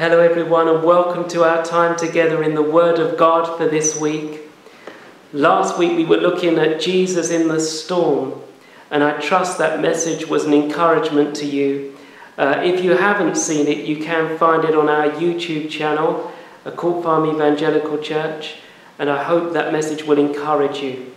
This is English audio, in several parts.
Hello, everyone, and welcome to our time together in the Word of God for this week. Last week we were looking at Jesus in the storm, and I trust that message was an encouragement to you. Uh, if you haven't seen it, you can find it on our YouTube channel, a Court Farm Evangelical Church, and I hope that message will encourage you.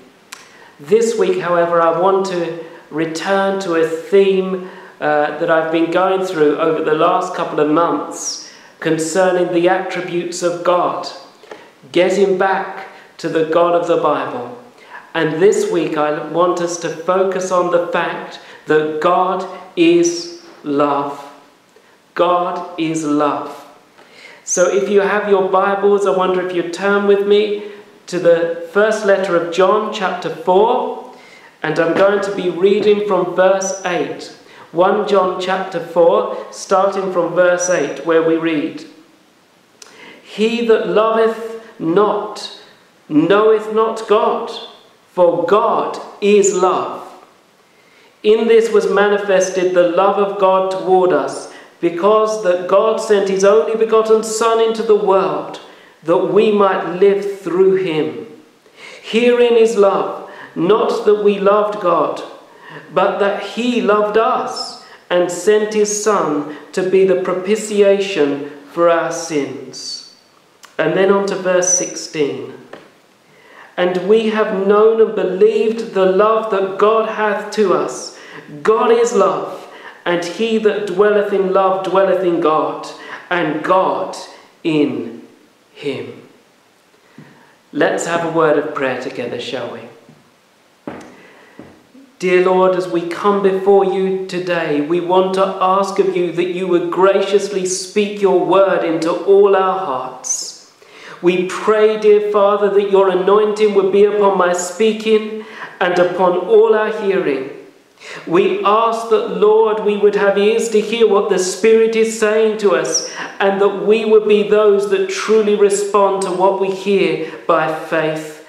This week, however, I want to return to a theme uh, that I've been going through over the last couple of months concerning the attributes of God, getting back to the God of the Bible. And this week, I want us to focus on the fact that God is love. God is love. So, if you have your Bibles, I wonder if you turn with me to the first letter of John, chapter 4, and I'm going to be reading from verse 8. 1 John chapter 4, starting from verse 8, where we read He that loveth not knoweth not God, for God is love. In this was manifested the love of God toward us, because that God sent his only begotten Son into the world, that we might live through him. Herein is love, not that we loved God but that he loved us and sent his Son to be the propitiation for our sins. And then on to verse 16. And we have known and believed the love that God hath to us. God is love, and he that dwelleth in love dwelleth in God, and God in him. Let's have a word of prayer together, shall we? Dear Lord, as we come before you today, we want to ask of you that you would graciously speak your word into all our hearts. We pray, dear Father, that your anointing would be upon my speaking and upon all our hearing. We ask that, Lord, we would have ears to hear what the Spirit is saying to us, and that we would be those that truly respond to what we hear by faith.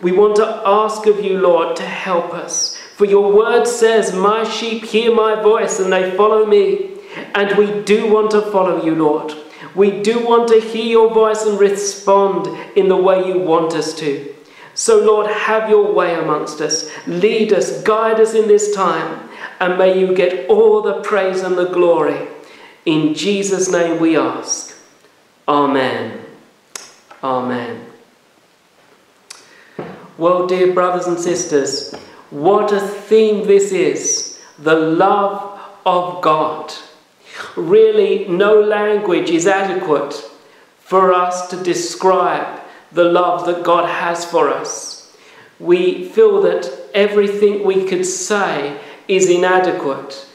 We want to ask of you, Lord, to help us. For your word says, My sheep hear my voice and they follow me. And we do want to follow you, Lord. We do want to hear your voice and respond in the way you want us to. So, Lord, have your way amongst us. Lead us, guide us in this time, and may you get all the praise and the glory. In Jesus' name we ask. Amen. Amen. Well, dear brothers and sisters, what a theme this is the love of God. Really, no language is adequate for us to describe the love that God has for us. We feel that everything we could say is inadequate.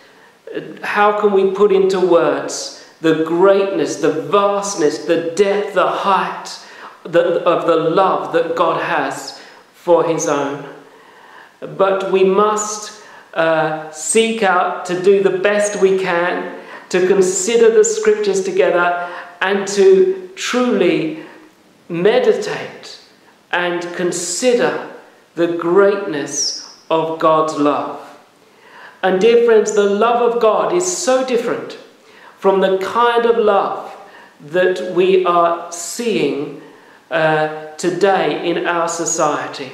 How can we put into words the greatness, the vastness, the depth, the height of the love that God has for His own? But we must uh, seek out to do the best we can, to consider the scriptures together, and to truly meditate and consider the greatness of God's love. And, dear friends, the love of God is so different from the kind of love that we are seeing uh, today in our society.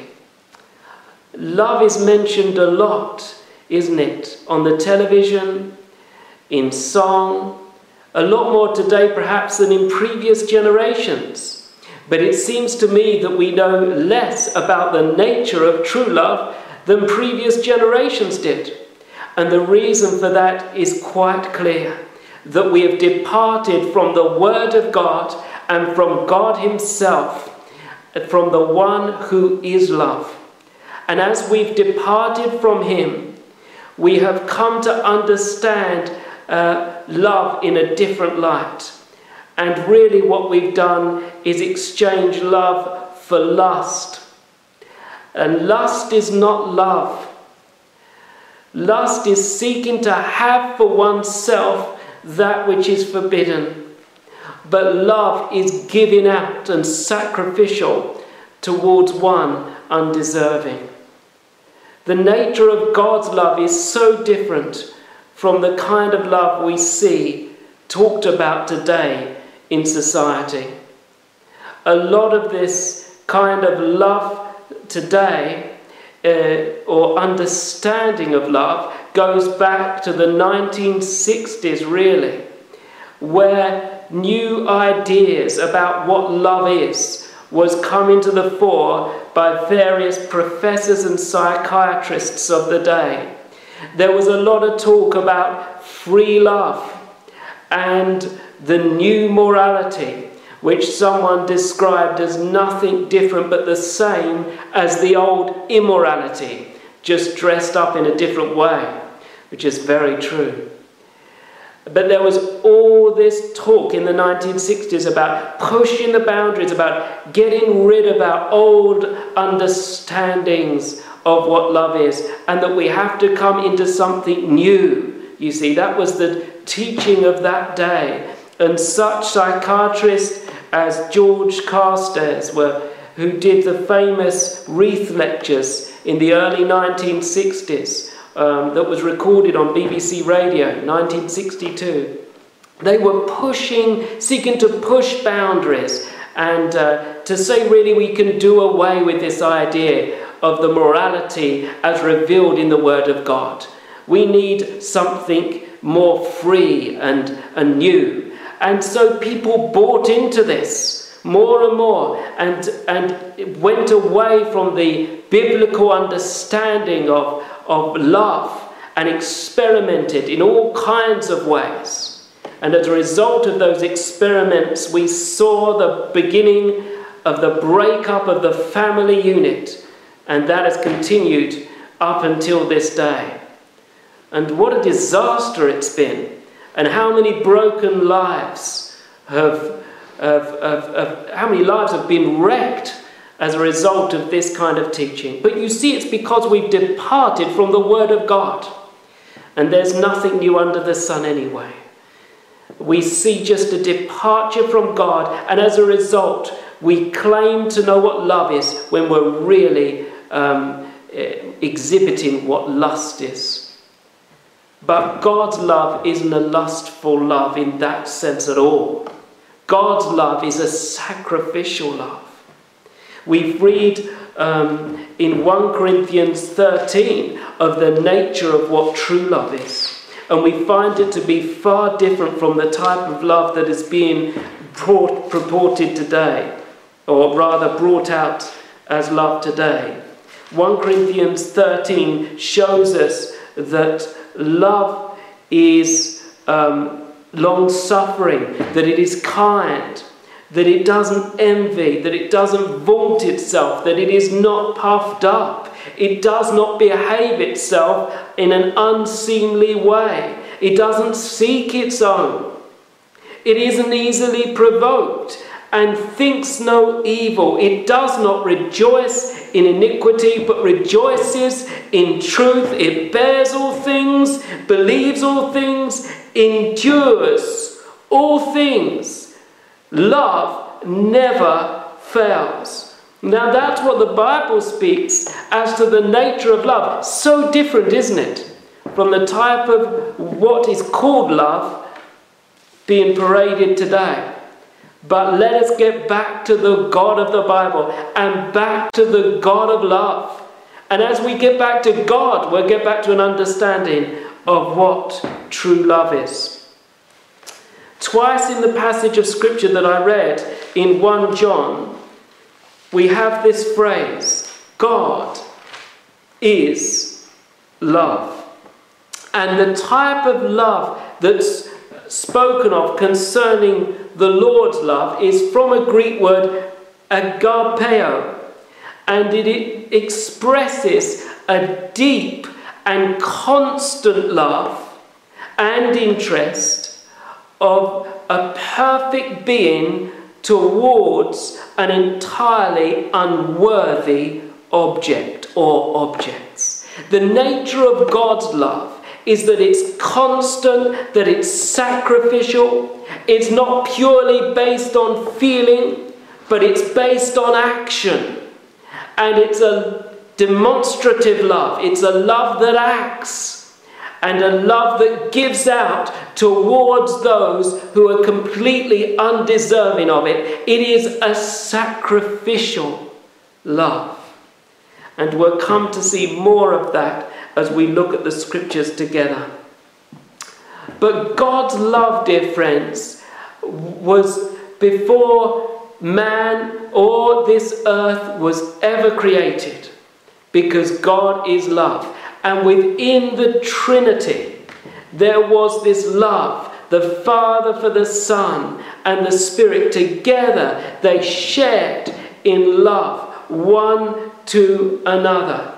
Love is mentioned a lot, isn't it? On the television, in song, a lot more today perhaps than in previous generations. But it seems to me that we know less about the nature of true love than previous generations did. And the reason for that is quite clear that we have departed from the Word of God and from God Himself, from the one who is love. And as we've departed from Him, we have come to understand uh, love in a different light. And really, what we've done is exchange love for lust. And lust is not love. Lust is seeking to have for oneself that which is forbidden. But love is giving out and sacrificial towards one undeserving. The nature of God's love is so different from the kind of love we see talked about today in society. A lot of this kind of love today uh, or understanding of love goes back to the 1960s, really, where new ideas about what love is was coming to the fore by various professors and psychiatrists of the day. There was a lot of talk about free love and the new morality which someone described as nothing different but the same as the old immorality, just dressed up in a different way, which is very true. But there was all this talk in the 1960s about pushing the boundaries, about getting rid of our old understandings of what love is, and that we have to come into something new. You see, that was the teaching of that day. And such psychiatrists as George Carstairs were, who did the famous Reith lectures in the early 1960s um, that was recorded on BBC Radio 1962. They were pushing, seeking to push boundaries and uh, to say, really, we can do away with this idea of the morality as revealed in the Word of God. We need something more free and, and new. And so people bought into this more and more and, and went away from the biblical understanding of, of love and experimented in all kinds of ways. And as a result of those experiments, we saw the beginning of the breakup of the family unit, and that has continued up until this day. And what a disaster it's been and how many broken lives have, have, have, have, how many lives have been wrecked as a result of this kind of teaching. But you see, it's because we've departed from the Word of God. And there's nothing new under the sun anyway. We see just a departure from God, and as a result, we claim to know what love is when we're really um, eh, exhibiting what lust is. But God's love isn't a lustful love in that sense at all. God's love is a sacrificial love. We've read um, in 1 Corinthians 13 of the nature of what true love is. And we find it to be far different from the type of love that is being brought, purported today, or rather brought out as love today. 1 Corinthians 13 shows us that love is um, long suffering, that it is kind, that it doesn't envy, that it doesn't vaunt itself, that it is not puffed up, it does not behave itself in an unseemly way, it doesn't seek its own, it isn't easily provoked and thinks no evil. It does not rejoice in iniquity, but rejoices in truth. It bears all things, believes all things, endures all things. Love never fails. Now, that's what the Bible speaks as to the nature of love. So different, isn't it? From the type of what is called love being paraded today. But let us get back to the God of the Bible and back to the God of love. And as we get back to God, we'll get back to an understanding of what true love is. Twice in the passage of scripture that I read in 1 John, we have this phrase God is love. And the type of love that's spoken of concerning the Lord's love is from a Greek word agapeo, and it expresses a deep and constant love and interest of a perfect being towards an entirely unworthy object or objects. The nature of God's love is that it's constant, that it's sacrificial, it's not purely based on feeling, but it's based on action. And it's a demonstrative love, it's a love that acts. and a love that gives out towards those who are completely undeserving of it. It is a sacrificial love. And we'll come to see more of that as we look at the scriptures together. But God's love, dear friends, was before man or this earth was ever created because God is love. And within the Trinity, there was this love the Father for the Son and the Spirit. Together, they shared in love one to another.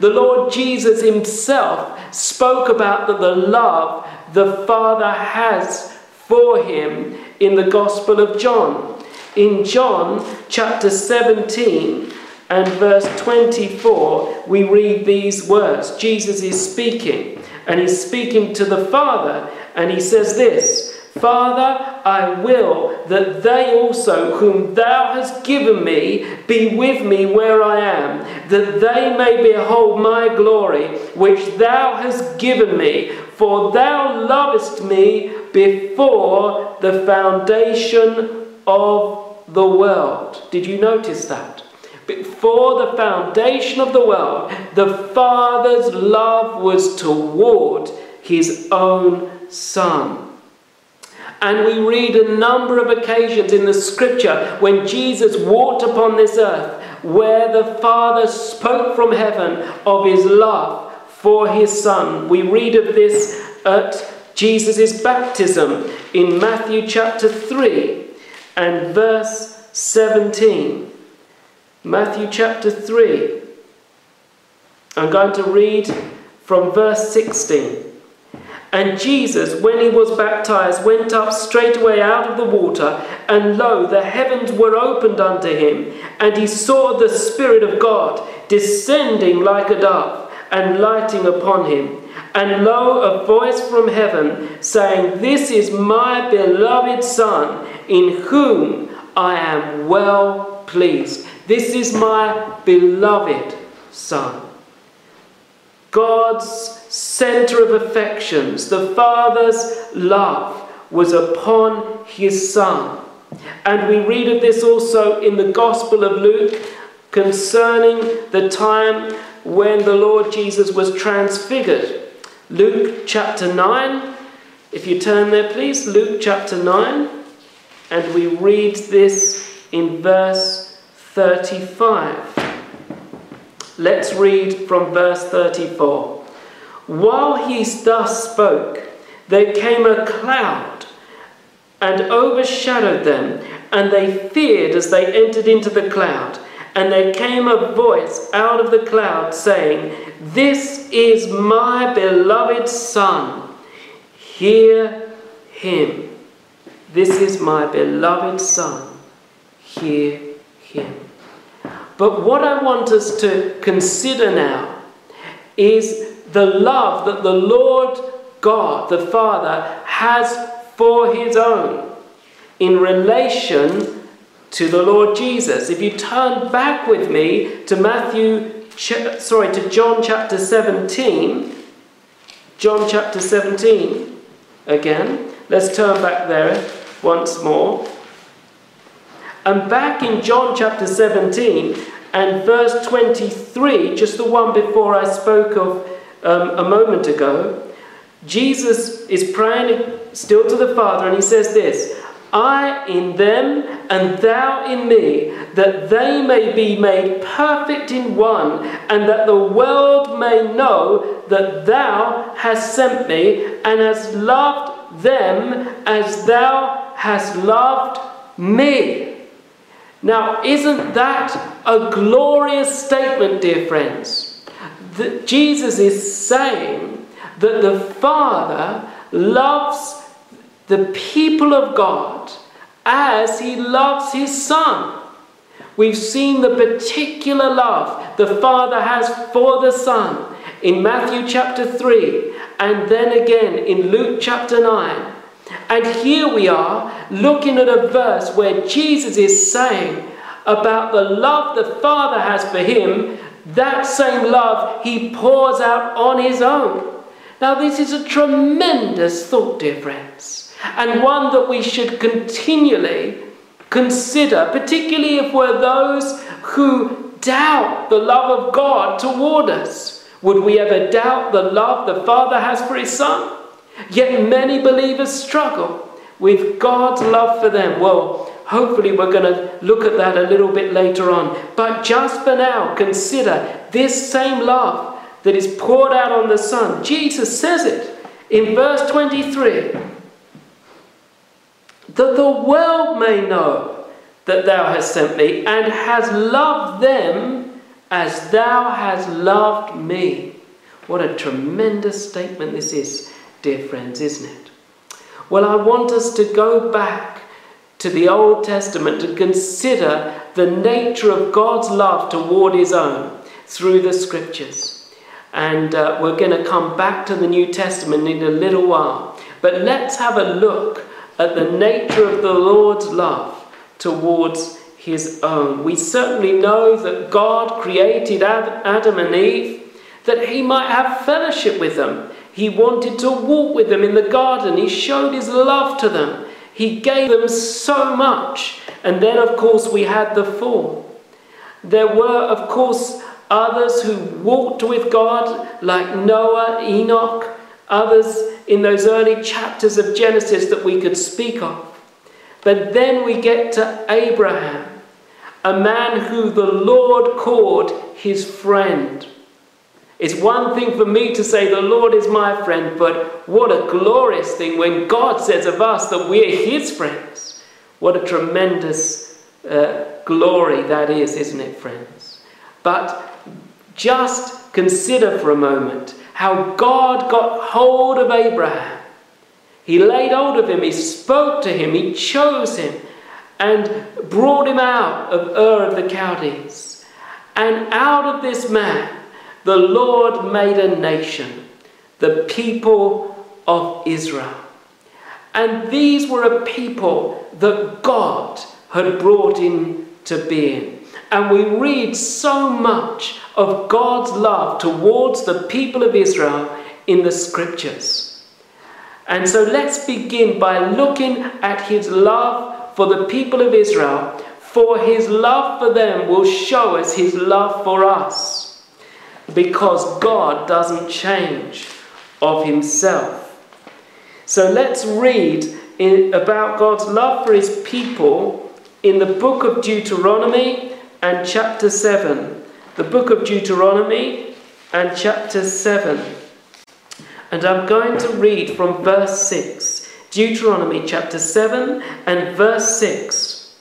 The Lord Jesus Himself spoke about the, the love the Father has for Him in the Gospel of John. In John chapter 17, and verse 24, we read these words. Jesus is speaking, and he's speaking to the Father, and he says this Father, I will that they also, whom thou hast given me, be with me where I am, that they may behold my glory, which thou hast given me. For thou lovest me before the foundation of the world. Did you notice that? Before the foundation of the world, the Father's love was toward his own Son. And we read a number of occasions in the scripture when Jesus walked upon this earth where the Father spoke from heaven of his love for his Son. We read of this at Jesus' baptism in Matthew chapter 3 and verse 17. Matthew chapter 3. I'm going to read from verse 16. And Jesus, when he was baptized, went up straightway out of the water, and lo, the heavens were opened unto him, and he saw the Spirit of God descending like a dove and lighting upon him. And lo, a voice from heaven saying, This is my beloved Son, in whom I am well pleased. This is my beloved Son. God's center of affections, the Father's love, was upon his Son. And we read of this also in the Gospel of Luke concerning the time when the Lord Jesus was transfigured. Luke chapter 9. If you turn there, please, Luke chapter 9. And we read this in verse 35. Let's read from verse 34. While he thus spoke, there came a cloud and overshadowed them, and they feared as they entered into the cloud. And there came a voice out of the cloud saying, This is my beloved Son. Hear him. This is my beloved Son. Hear him. But what I want us to consider now is the love that the Lord God, the Father, has for his own in relation to the Lord Jesus. If you turn back with me to Matthew, sorry, to John chapter 17, John chapter 17 again. Let's turn back there once more. And back in John chapter 17 and verse 23, just the one before I spoke of um, a moment ago, Jesus is praying still to the Father and he says this I in them and thou in me, that they may be made perfect in one, and that the world may know that thou hast sent me and hast loved them as thou hast loved me. Now, isn't that a glorious statement, dear friends? That Jesus is saying that the Father loves the people of God as he loves his Son. We've seen the particular love the Father has for the Son in Matthew chapter 3 and then again in Luke chapter 9. And here we are looking at a verse where Jesus is saying about the love the Father has for him, that same love he pours out on his own. Now, this is a tremendous thought, dear friends, and one that we should continually consider, particularly if we're those who doubt the love of God toward us. Would we ever doubt the love the Father has for His Son? Yet many believers struggle with God's love for them. Well, hopefully, we're going to look at that a little bit later on. But just for now, consider this same love that is poured out on the Son. Jesus says it in verse 23 that the world may know that thou hast sent me and has loved them as thou hast loved me. What a tremendous statement this is, dear friends, isn't it? Well, I want us to go back to the Old Testament to consider the nature of God's love toward His own through the Scriptures. And uh, we're going to come back to the New Testament in a little while. But let's have a look at the nature of the Lord's love towards his own. We certainly know that God created Adam and Eve that he might have fellowship with them. He wanted to walk with them in the garden. He showed his love to them. He gave them so much. And then, of course, we had the fall. There were, of course, others who walked with God, like Noah, Enoch, others in those early chapters of Genesis that we could speak of. But then we get to Abraham, a man who the Lord called his friend. It's one thing for me to say the Lord is my friend, but what a glorious thing when God says of us that we are his friends. What a tremendous uh, glory that is, isn't it, friends? But just consider for a moment how God got hold of Abraham he laid hold of him, he spoke to him, he chose him, and brought him out of Ur of the Chaldees. And out of this man, the Lord made a nation, the people of Israel. And these were a people that God had brought into being. And we read so much of God's love towards the people of Israel in the scriptures. And so let's begin by looking at his love for the people of Israel, for his love for them will show us his love for us. Because God doesn't change of himself. So let's read in, about God's love for his people in the book of Deuteronomy and chapter 7. The book of Deuteronomy and chapter 7. And I'm going to read from verse 6, Deuteronomy chapter 7 and verse 6.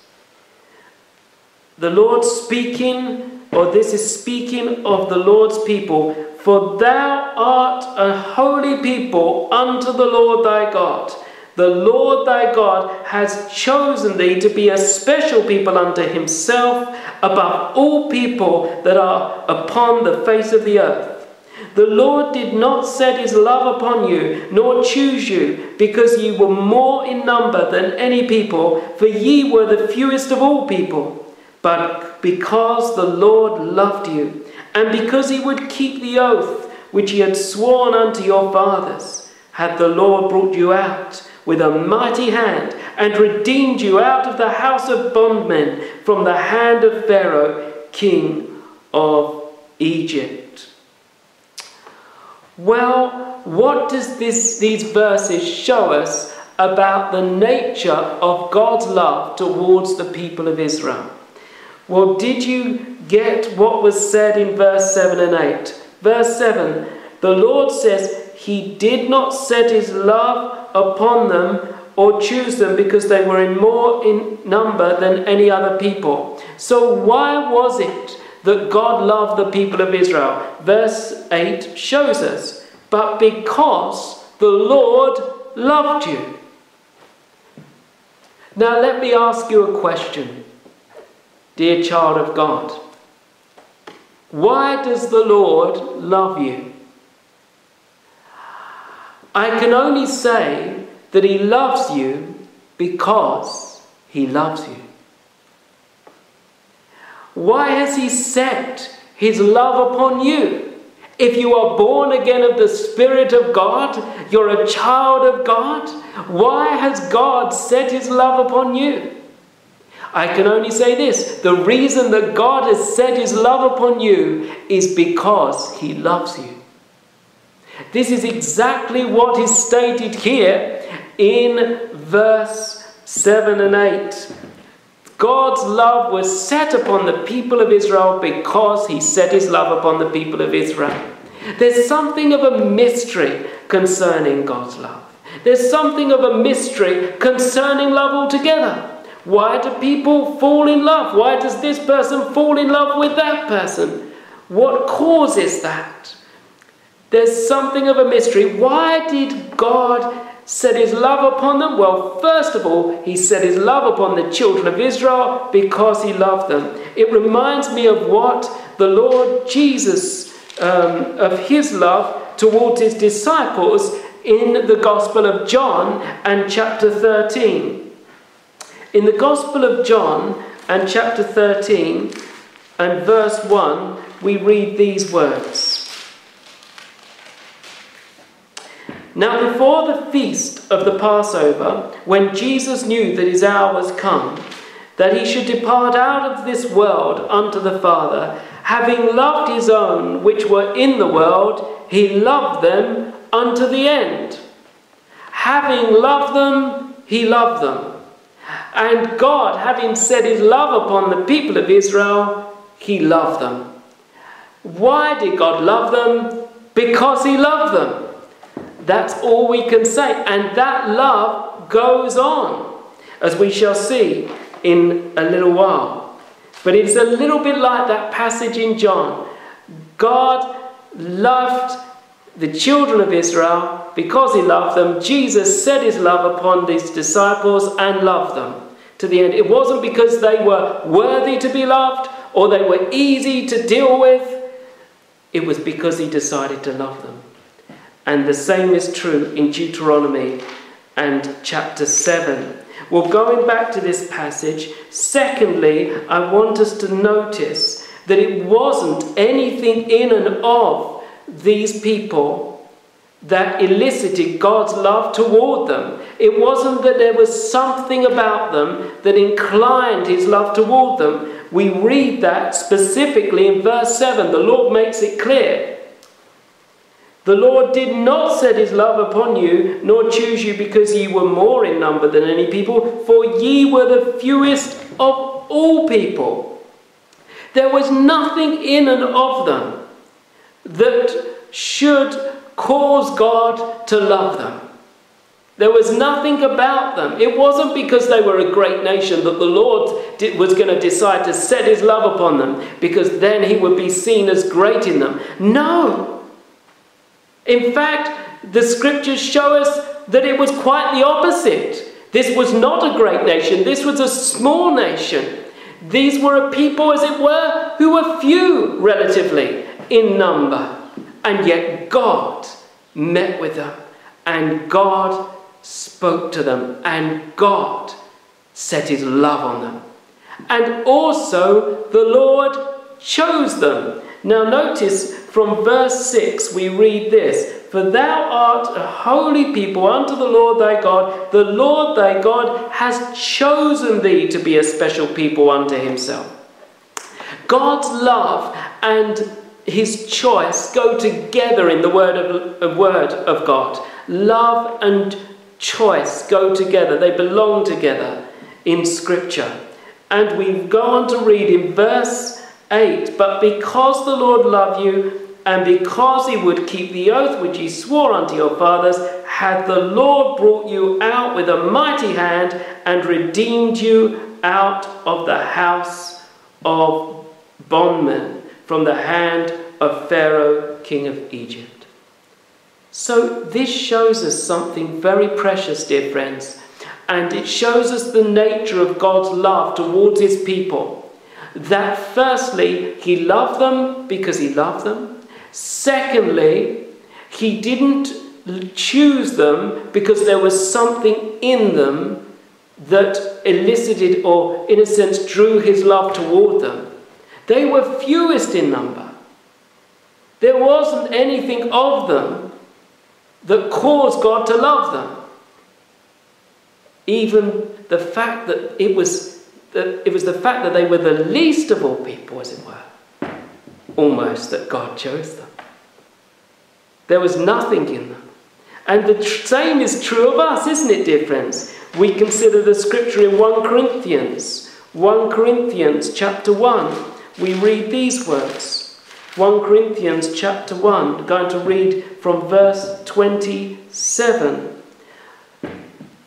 The Lord speaking, or this is speaking of the Lord's people, for thou art a holy people unto the Lord thy God. The Lord thy God has chosen thee to be a special people unto himself above all people that are upon the face of the earth. The Lord did not set his love upon you, nor choose you, because ye were more in number than any people, for ye were the fewest of all people, but because the Lord loved you, and because he would keep the oath which he had sworn unto your fathers, had the Lord brought you out with a mighty hand, and redeemed you out of the house of bondmen from the hand of Pharaoh, king of Egypt. Well, what does this, these verses show us about the nature of God's love towards the people of Israel? Well, did you get what was said in verse 7 and 8? Verse 7 The Lord says, He did not set His love upon them or choose them because they were in more in number than any other people. So, why was it that God loved the people of Israel. Verse 8 shows us, but because the Lord loved you. Now, let me ask you a question, dear child of God. Why does the Lord love you? I can only say that He loves you because He loves you. Why has He set His love upon you? If you are born again of the Spirit of God, you're a child of God, why has God set his love upon you? I can only say this the reason that God has set his love upon you is because he loves you. This is exactly what is stated here in verse 7 and 8. God's love was set upon the people of Israel because he set his love upon the people of Israel. There's something of a mystery concerning God's love. There's something of a mystery concerning love altogether. Why do people fall in love? Why does this person fall in love with that person? What causes that? There's something of a mystery. Why did God set his love upon them? Well, first of all, he set his love upon the children of Israel because he loved them. It reminds me of what the Lord Jesus, um, of his love towards his disciples in the Gospel of John and chapter 13. In the Gospel of John and chapter 13 and verse 1, we read these words. Now, before the feast of the Passover, when Jesus knew that his hour was come, that he should depart out of this world unto the Father, having loved his own which were in the world, he loved them unto the end. Having loved them, he loved them. And God, having set his love upon the people of Israel, he loved them. Why did God love them? Because he loved them. That's all we can say. And that love goes on, as we shall see in a little while. But it's a little bit like that passage in John. God loved the children of Israel because he loved them. Jesus set his love upon these disciples and loved them to the end. It wasn't because they were worthy to be loved or they were easy to deal with, it was because he decided to love them. And the same is true in Deuteronomy and chapter 7. Well, going back to this passage, secondly, I want us to notice that it wasn't anything in and of these people that elicited God's love toward them. It wasn't that there was something about them that inclined his love toward them. We read that specifically in verse 7. The Lord makes it clear. The Lord did not set his love upon you, nor choose you because ye were more in number than any people, for ye were the fewest of all people. There was nothing in and of them that should cause God to love them. There was nothing about them. It wasn't because they were a great nation that the Lord did, was going to decide to set his love upon them, because then he would be seen as great in them. No. In fact, the scriptures show us that it was quite the opposite. This was not a great nation, this was a small nation. These were a people, as it were, who were few relatively in number. And yet God met with them, and God spoke to them, and God set his love on them. And also the Lord chose them. Now, notice from verse 6 we read this For thou art a holy people unto the Lord thy God. The Lord thy God has chosen thee to be a special people unto himself. God's love and his choice go together in the word of, word of God. Love and choice go together, they belong together in Scripture. And we go on to read in verse 8 But because the Lord loved you, and because he would keep the oath which he swore unto your fathers, had the Lord brought you out with a mighty hand and redeemed you out of the house of bondmen, from the hand of Pharaoh, king of Egypt. So, this shows us something very precious, dear friends, and it shows us the nature of God's love towards his people that firstly, he loved them because he loved them. Secondly, he didn't choose them because there was something in them that elicited or, in a sense, drew his love toward them. They were fewest in number. There wasn't anything of them that caused God to love them. Even the fact that it was, that it was the fact that they were the least of all people, as it were, almost that God chose them. There was nothing in them. And the same is true of us, isn't it, dear friends? We consider the scripture in 1 Corinthians, 1 Corinthians chapter 1. We read these words. 1 Corinthians chapter 1, I'm going to read from verse 27.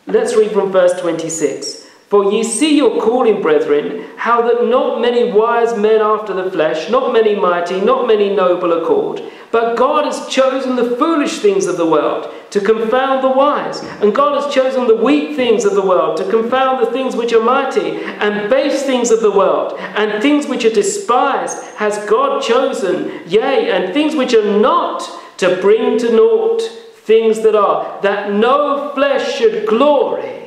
Let's read from verse 26. For ye see your calling, brethren, how that not many wise men after the flesh, not many mighty, not many noble are called. But God has chosen the foolish things of the world to confound the wise. And God has chosen the weak things of the world to confound the things which are mighty, and base things of the world, and things which are despised has God chosen, yea, and things which are not, to bring to naught things that are, that no flesh should glory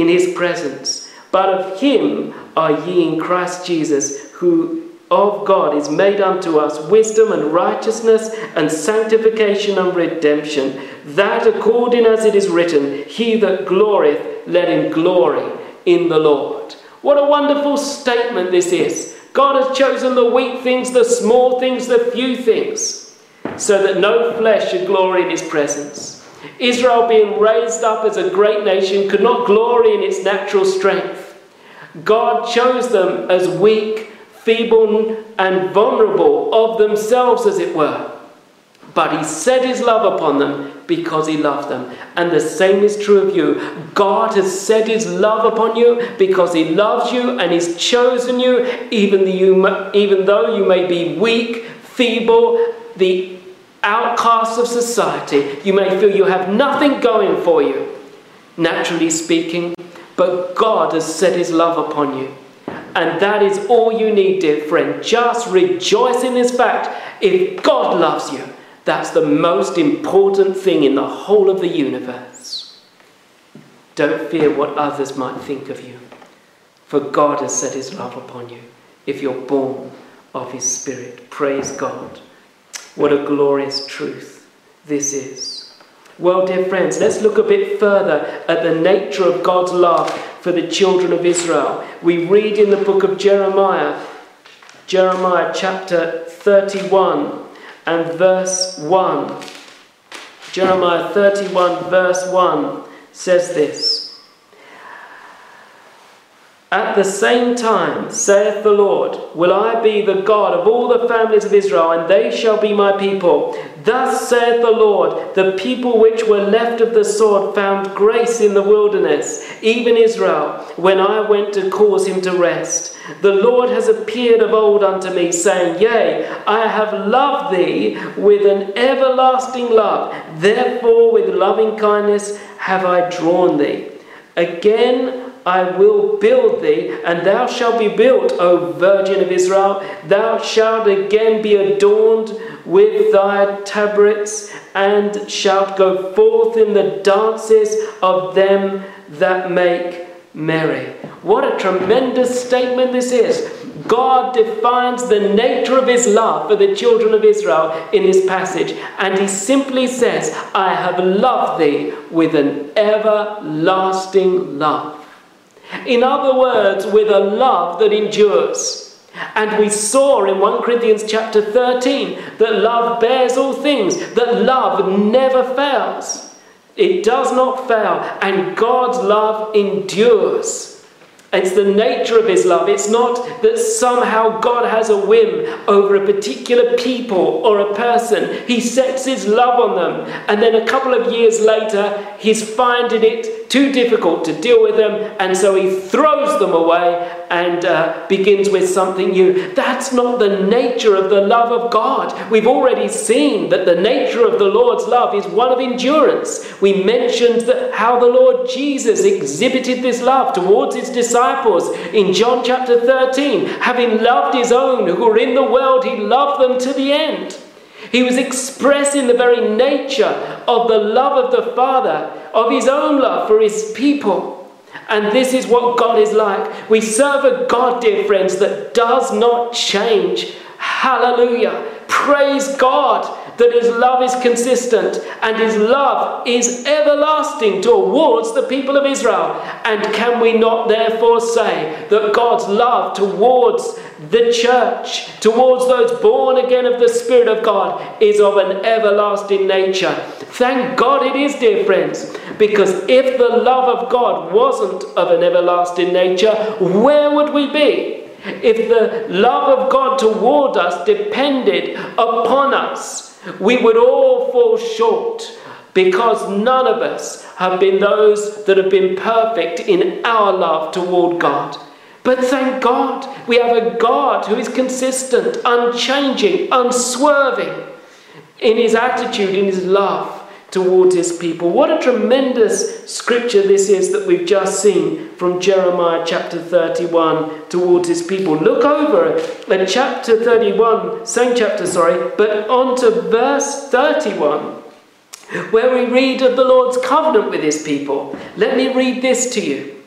in his presence. But of him are ye in Christ Jesus, who of God is made unto us wisdom and righteousness and sanctification and redemption, that according as it is written, He that glorieth, let him glory in the Lord. What a wonderful statement this is. God has chosen the weak things, the small things, the few things, so that no flesh should glory in his presence. Israel, being raised up as a great nation, could not glory in its natural strength. God chose them as weak, feeble, and vulnerable of themselves, as it were. But He set His love upon them because He loved them. And the same is true of you. God has set His love upon you because He loves you and He's chosen you, even, though you may be weak, feeble, the outcasts of society. You may feel you have nothing going for you, naturally speaking, but God has set His love upon you. And that is all you need, dear friend. Just rejoice in this fact. If God loves you, that's the most important thing in the whole of the universe. Don't fear what others might think of you, for God has set His love upon you if you're born of His Spirit. Praise God. What a glorious truth this is. Well, dear friends, let's look a bit further at the nature of God's love for the children of Israel. We read in the book of Jeremiah, Jeremiah chapter 31 and verse 1. Jeremiah 31, verse 1 says this. At the same time, saith the Lord, will I be the God of all the families of Israel, and they shall be my people. Thus saith the Lord, the people which were left of the sword found grace in the wilderness, even Israel, when I went to cause him to rest. The Lord has appeared of old unto me, saying, Yea, I have loved thee with an everlasting love. Therefore, with loving kindness have I drawn thee. Again, I will build thee, and thou shalt be built, O Virgin of Israel. Thou shalt again be adorned with thy tabrets, and shalt go forth in the dances of them that make merry. What a tremendous statement this is. God defines the nature of his love for the children of Israel in this passage, and he simply says, I have loved thee with an everlasting love. In other words, with a love that endures. And we saw in 1 Corinthians chapter 13 that love bears all things, that love never fails. It does not fail, and God's love endures. It's the nature of his love. It's not that somehow God has a whim over a particular people or a person. He sets his love on them, and then a couple of years later, he's finding it too difficult to deal with them, and so he throws them away and uh, begins with something new. That's not the nature of the love of God. We've already seen that the nature of the Lord's love is one of endurance. We mentioned that how the Lord Jesus exhibited this love towards his disciples in John chapter 13. Having loved his own who were in the world, he loved them to the end. He was expressing the very nature of the love of the Father, of his own love for his people. And this is what God is like. We serve a God, dear friends, that does not change. Hallelujah. Praise God that His love is consistent and His love is everlasting towards the people of Israel. And can we not therefore say that God's love towards the church, towards those born again of the Spirit of God, is of an everlasting nature? Thank God it is, dear friends, because if the love of God wasn't of an everlasting nature, where would we be? If the love of God toward us depended upon us, we would all fall short because none of us have been those that have been perfect in our love toward God. But thank God, we have a God who is consistent, unchanging, unswerving in his attitude, in his love towards his people. What a tremendous scripture this is that we've just seen from Jeremiah chapter 31 towards his people. Look over at chapter 31, same chapter, sorry, but on to verse 31. Where we read of the Lord's covenant with his people. Let me read this to you.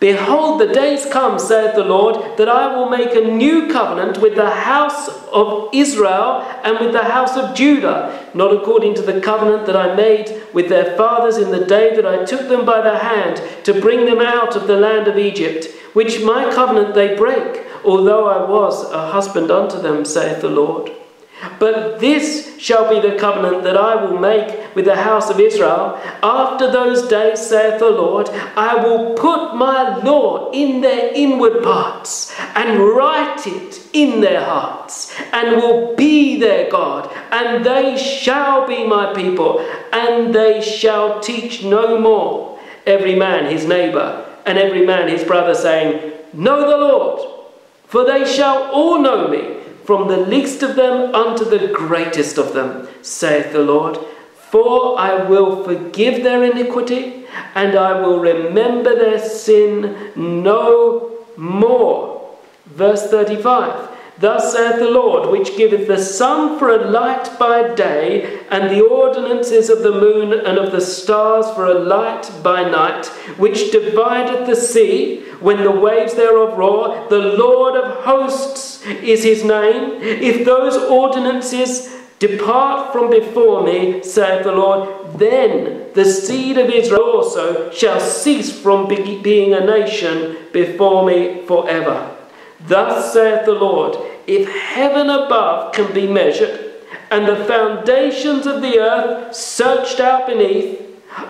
Behold, the days come, saith the Lord, that I will make a new covenant with the house of Israel and with the house of Judah, not according to the covenant that I made with their fathers in the day that I took them by the hand to bring them out of the land of Egypt, which my covenant they break, although I was a husband unto them, saith the Lord. But this shall be the covenant that I will make with the house of Israel. After those days, saith the Lord, I will put my law in their inward parts and write it in their hearts, and will be their God, and they shall be my people, and they shall teach no more. Every man his neighbor and every man his brother, saying, Know the Lord, for they shall all know me from the least of them unto the greatest of them, saith the Lord. For I will forgive their iniquity, and I will remember their sin no more. Verse 35 Thus saith the Lord, which giveth the sun for a light by day, and the ordinances of the moon and of the stars for a light by night, which divideth the sea when the waves thereof roar. The Lord of hosts is his name. If those ordinances depart from before me, saith the Lord, then the seed of Israel also shall cease from being a nation before me forever. Thus saith the Lord, if heaven above can be measured, and the foundations of the earth searched out beneath,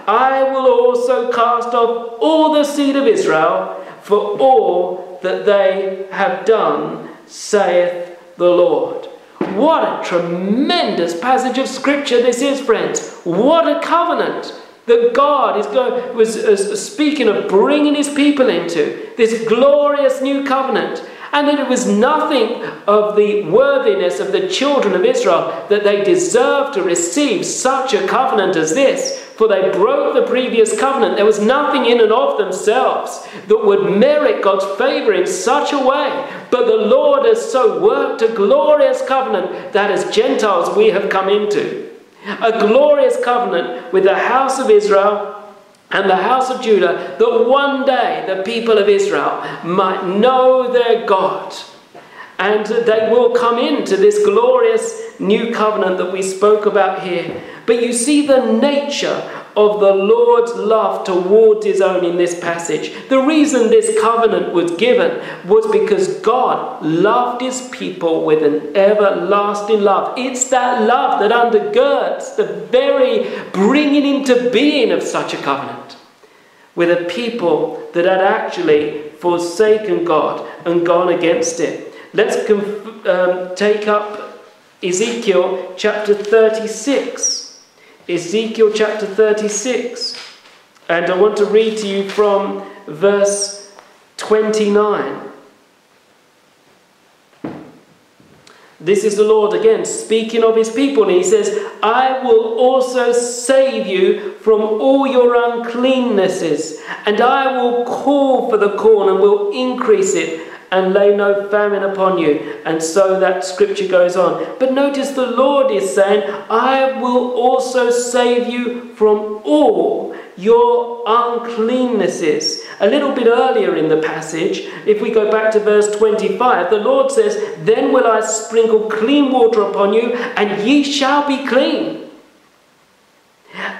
I will also cast off all the seed of Israel for all that they have done, saith the Lord. What a tremendous passage of scripture this is, friends. What a covenant that God is going, was uh, speaking of bringing his people into this glorious new covenant and that it was nothing of the worthiness of the children of Israel that they deserved to receive such a covenant as this, for they broke the previous covenant. There was nothing in and of themselves that would merit God's favor in such a way. But the Lord has so worked a glorious covenant that as Gentiles we have come into. A glorious covenant with the house of Israel and the house of Judah that one day the people of Israel might know their God and they will come into this glorious new covenant that we spoke about here. But you see the nature of the Lord's love towards his own in this passage. The reason this covenant was given was because God loved his people with an everlasting love. It's that love that undergirds the very bringing into being of such a covenant with a people that had actually forsaken God and gone against it. Let's um, take up Ezekiel chapter 36. Ezekiel chapter 36. And I want to read to you from verse 29. This is the Lord again speaking of his people, and he says, I will also save you from all your uncleannesses, and I will call for the corn and will increase it and lay no famine upon you. And so that scripture goes on. But notice the Lord is saying, I will also save you from all your uncleannesses. A little bit earlier in the passage, if we go back to verse 25, the Lord says, Then will I sprinkle clean water upon you, and ye shall be clean.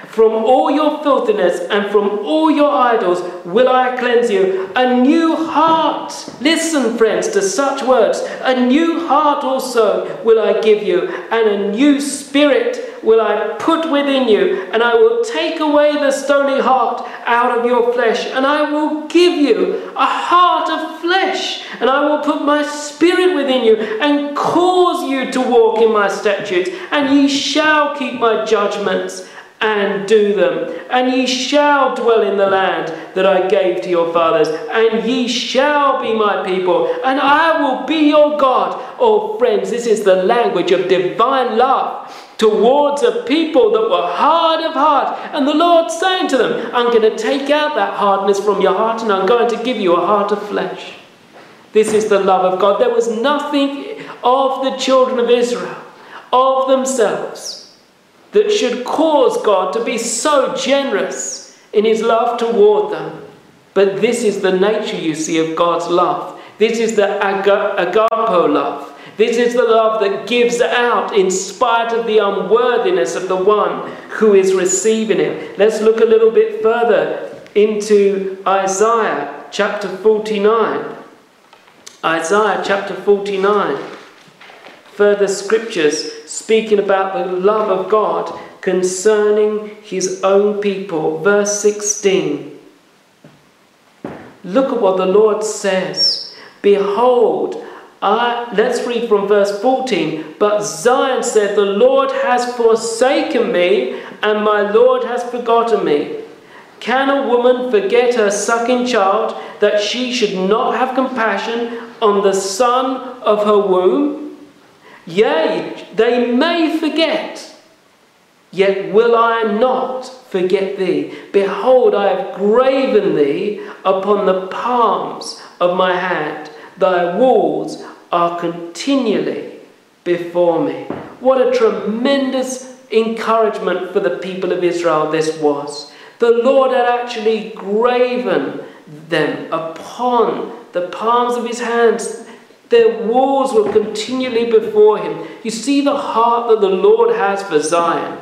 From all your filthiness and from all your idols will I cleanse you. A new heart, listen, friends, to such words. A new heart also will I give you, and a new spirit will I put within you, and I will take away the stony heart out of your flesh, and I will give you a heart of flesh, and I will put my spirit within you, and cause you to walk in my statutes, and ye shall keep my judgments and do them. And ye shall dwell in the land that I gave to your fathers, and ye shall be my people, and I will be your God. Oh, friends, this is the language of divine love towards a people that were hard of heart. And the Lord saying to them, I'm going to take out that hardness from your heart, and I'm going to give you a heart of flesh. This is the love of God. There was nothing of the children of Israel, of themselves that should cause God to be so generous in his love toward them. But this is the nature, you see, of God's love. This is the agape love. This is the love that gives out in spite of the unworthiness of the one who is receiving it. Let's look a little bit further into Isaiah chapter 49. Isaiah chapter 49 further scriptures speaking about the love of God concerning his own people. Verse 16. Look at what the Lord says. Behold, I, let's read from verse 14. But Zion said, The Lord has forsaken me, and my Lord has forgotten me. Can a woman forget her sucking child that she should not have compassion on the son of her womb? Yea, they may forget, yet will I not forget thee. Behold, I have graven thee upon the palms of my hand. Thy walls are continually before me. What a tremendous encouragement for the people of Israel this was. The Lord had actually graven them upon the palms of his hands their walls were continually before him. You see the heart that the Lord has for Zion.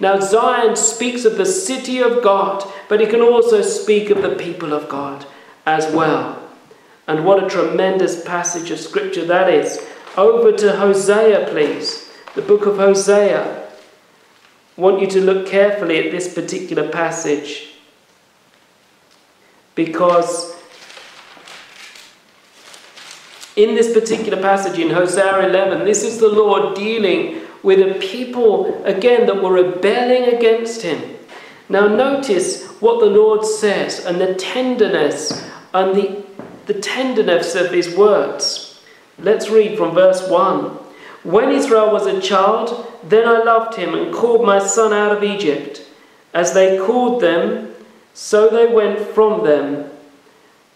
Now, Zion speaks of the city of God, but it can also speak of the people of God as well. And what a tremendous passage of scripture that is. Over to Hosea, please. The book of Hosea. I want you to look carefully at this particular passage because in this particular passage in Hosea 11, this is the Lord dealing with a people, again, that were rebelling against him. Now, notice what the Lord says and the tenderness and the, the tenderness of his words. Let's read from verse 1. When Israel was a child, then I loved him and called my son out of Egypt. As they called them, so they went from them.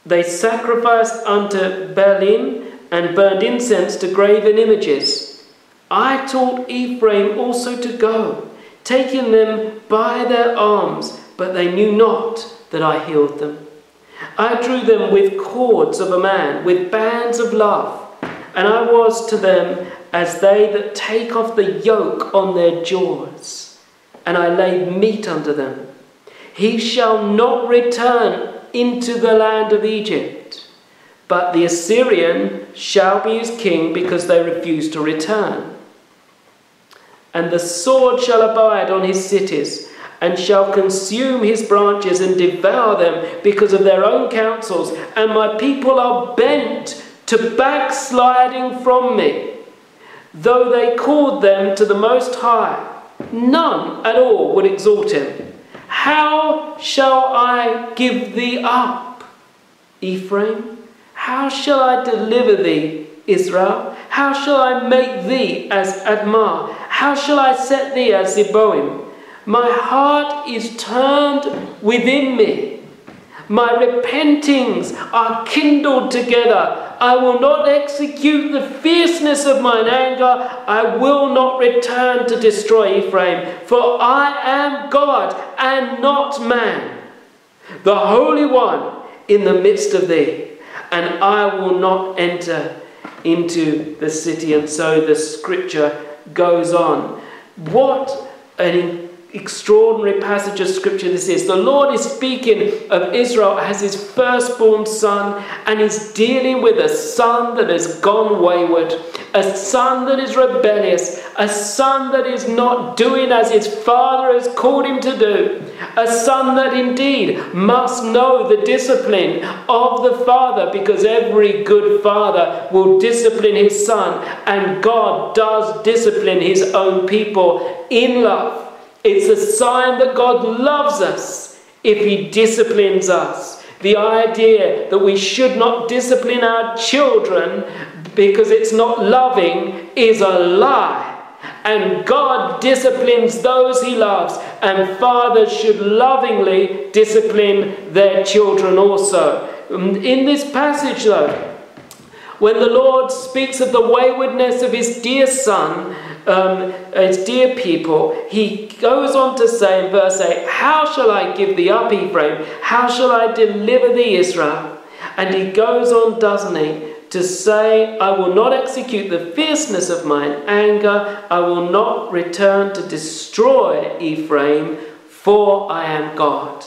They sacrificed unto Baalim and burned incense to graven images. I taught Ephraim also to go, taking them by their arms, but they knew not that I healed them. I drew them with cords of a man, with bands of love, and I was to them as they that take off the yoke on their jaws, and I laid meat unto them. He shall not return into the land of Egypt but the Assyrian shall be his king because they refuse to return. And the sword shall abide on his cities, and shall consume his branches and devour them because of their own counsels. And my people are bent to backsliding from me. Though they called them to the Most High, none at all would exalt him. How shall I give thee up, Ephraim? How shall I deliver thee, Israel? How shall I make thee as Admah? How shall I set thee as Zeboim? My heart is turned within me. My repentings are kindled together. I will not execute the fierceness of mine anger. I will not return to destroy Ephraim. For I am God and not man. the Holy One in the midst of thee, and I will not enter into the city. And so the scripture goes on. What an extraordinary passage of scripture this is. The Lord is speaking of Israel as his firstborn son, and he's dealing with a son that has gone wayward, a son that is rebellious, a son that is not doing as his father has called him to do, a son that indeed must know the discipline of the father, because every good father will discipline his son, and God does discipline his own people in love. It's a sign that God loves us if He disciplines us. The idea that we should not discipline our children because it's not loving is a lie. And God disciplines those He loves, and fathers should lovingly discipline their children also. Um, in this passage, though, when the Lord speaks of the waywardness of His dear Son, um, his dear people, he goes on to say in verse 8, How shall I give thee up, Ephraim? How shall I deliver thee, Israel? And he goes on, doesn't he, to say, I will not execute the fierceness of mine anger, I will not return to destroy Ephraim, for I am God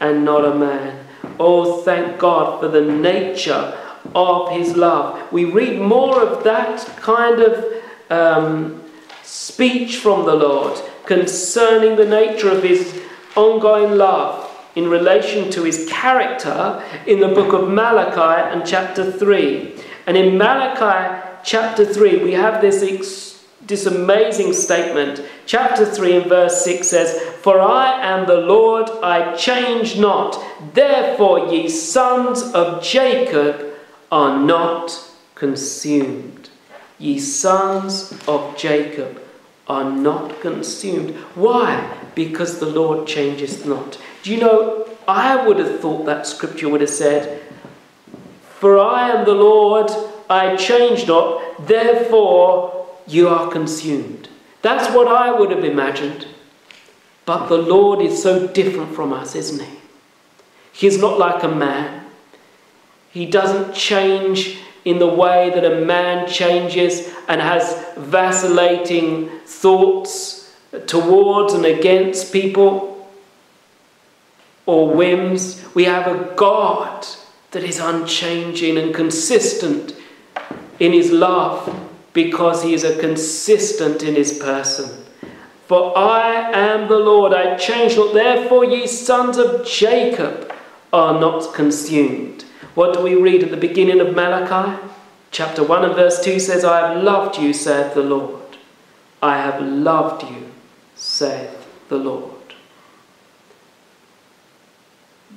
and not a man. Oh, thank God for the nature of his love. We read more of that kind of um, speech from the Lord concerning the nature of his ongoing love in relation to his character in the book of Malachi and chapter 3. And in Malachi chapter 3, we have this, ex- this amazing statement. Chapter 3 and verse 6 says, For I am the Lord, I change not. Therefore, ye sons of Jacob are not consumed ye sons of Jacob, are not consumed. Why? Because the Lord changeth not. Do you know, I would have thought that scripture would have said, For I am the Lord, I change not, therefore you are consumed. That's what I would have imagined. But the Lord is so different from us, isn't he? He's not like a man. He doesn't change in the way that a man changes and has vacillating thoughts towards and against people or whims. We have a God that is unchanging and consistent in his love because he is a consistent in his person. For I am the Lord, I change not. Therefore, ye sons of Jacob are not consumed. What do we read at the beginning of Malachi? Chapter 1 and verse 2 says, I have loved you, saith the Lord. I have loved you, saith the Lord.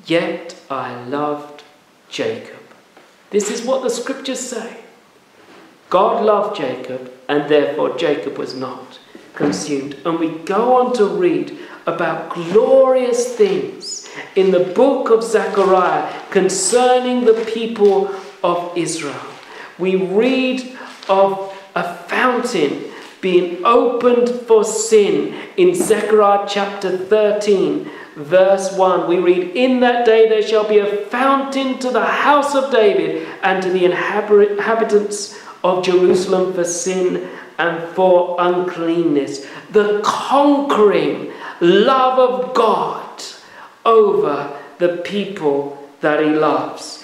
Yet I loved Jacob. This is what the scriptures say. God loved Jacob, and therefore Jacob was not consumed. And we go on to read about glorious things in the book of Zechariah concerning the people of Israel. We read of a fountain being opened for sin in Zechariah chapter 13, verse 1. We read, In that day there shall be a fountain to the house of David and to the inhabitants of Jerusalem for sin and for uncleanness. The conquering love of God over the people that he loves.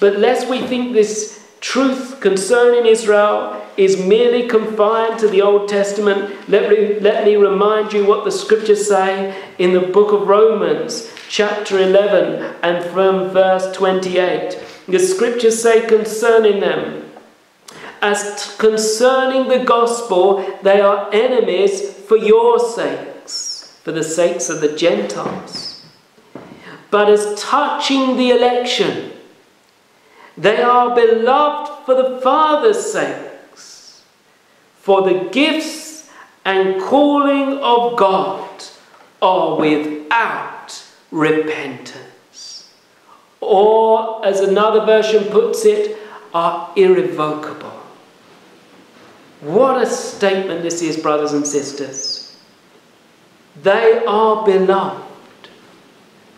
But lest we think this truth concerning Israel is merely confined to the Old Testament, let me, let me remind you what the scriptures say in the book of Romans, chapter 11, and from verse 28. The scriptures say concerning them, as t- concerning the gospel, they are enemies for your sakes, for the sakes of the Gentiles but as touching the election, they are beloved for the Father's sakes, for the gifts and calling of God are without repentance. Or, as another version puts it, are irrevocable. What a statement this is, brothers and sisters. They are beloved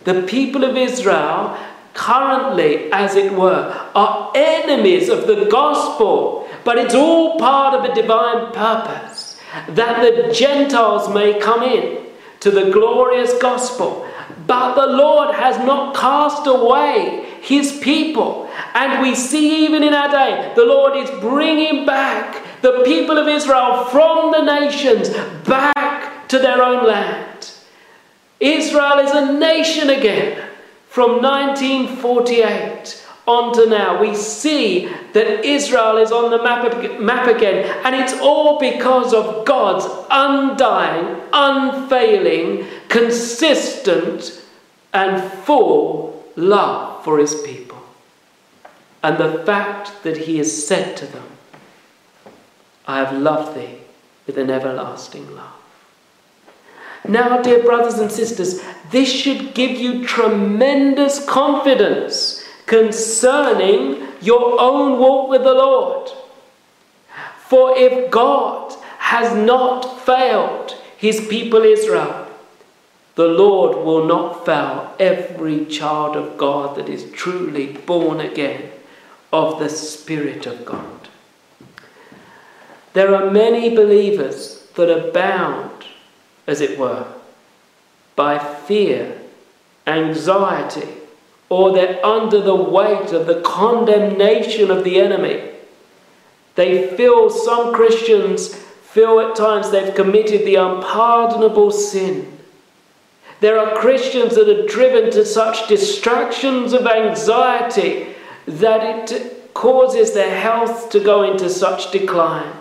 The people of Israel currently, as it were, are enemies of the gospel, but it's all part of a divine purpose that the Gentiles may come in to the glorious gospel. But the Lord has not cast away his people. And we see even in our day, the Lord is bringing back the people of Israel from the nations back to their own land. Israel is a nation again from 1948 on to now. We see that Israel is on the map, map again, and it's all because of God's undying, unfailing, consistent, and full love for his people. And the fact that he has said to them, I have loved thee with an everlasting love. Now, dear brothers and sisters, this should give you tremendous confidence concerning your own walk with the Lord. For if God has not failed his people Israel, the Lord will not fail every child of God that is truly born again of the Spirit of God. There are many believers that are bound, as it were, by fear, anxiety, or they're under the weight of the condemnation of the enemy. They feel, some Christians feel at times they've committed the unpardonable sin. There are Christians that are driven to such distractions of anxiety that it causes their health to go into such decline.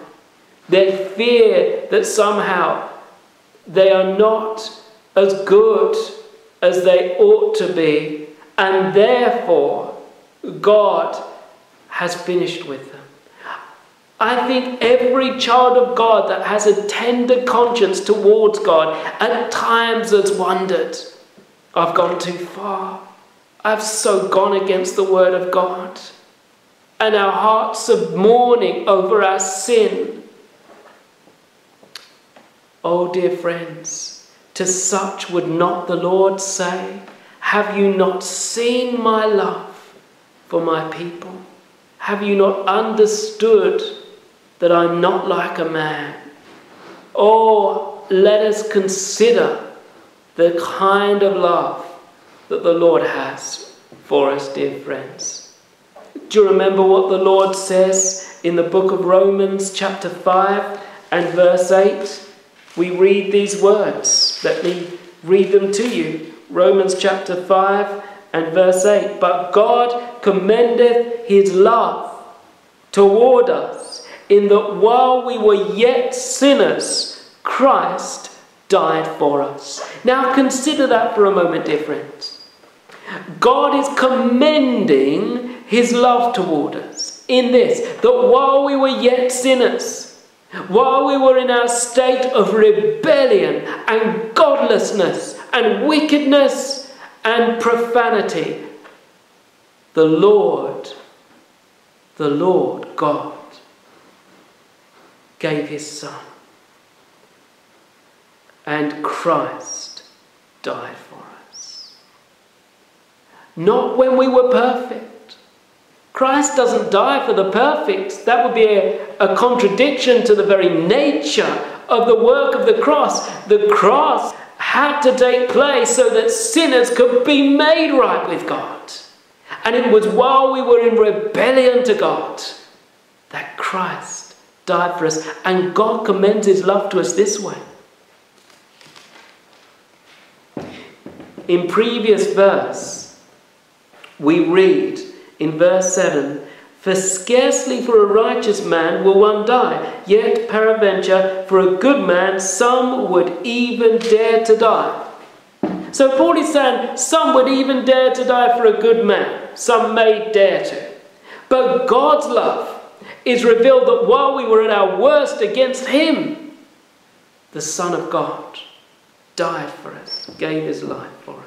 They fear that somehow they are not as good as they ought to be, and therefore God has finished with them. I think every child of God that has a tender conscience towards God at times has wondered, I've gone too far. I've so gone against the word of God. And our hearts are mourning over our sin. Oh, dear friends, to such would not the Lord say, Have you not seen my love for my people? Have you not understood that I'm not like a man? Oh, let us consider the kind of love that the Lord has for us, dear friends. Do you remember what the Lord says in the book of Romans, chapter 5 and verse 8? We read these words. Let me read them to you. Romans chapter 5 and verse 8. But God commendeth his love toward us, in that while we were yet sinners, Christ died for us. Now consider that for a moment, dear friends. God is commending his love toward us in this that while we were yet sinners, while we were in our state of rebellion and godlessness and wickedness and profanity, the Lord, the Lord God, gave his Son. And Christ died for us not when we were perfect. Christ doesn't die for the perfect. That would be a, a contradiction to the very nature of the work of the cross. The cross had to take place so that sinners could be made right with God. And it was while we were in rebellion to God that Christ died for us. And God commends his love to us this way. In previous verse, we read in verse 7 For scarcely for a righteous man will one die, yet peradventure for a good man some would even dare to die. So Paul is saying some would even dare to die for a good man, some may dare to. But God's love is revealed that while we were at our worst against Him, the Son of God died for us, gave His life for us.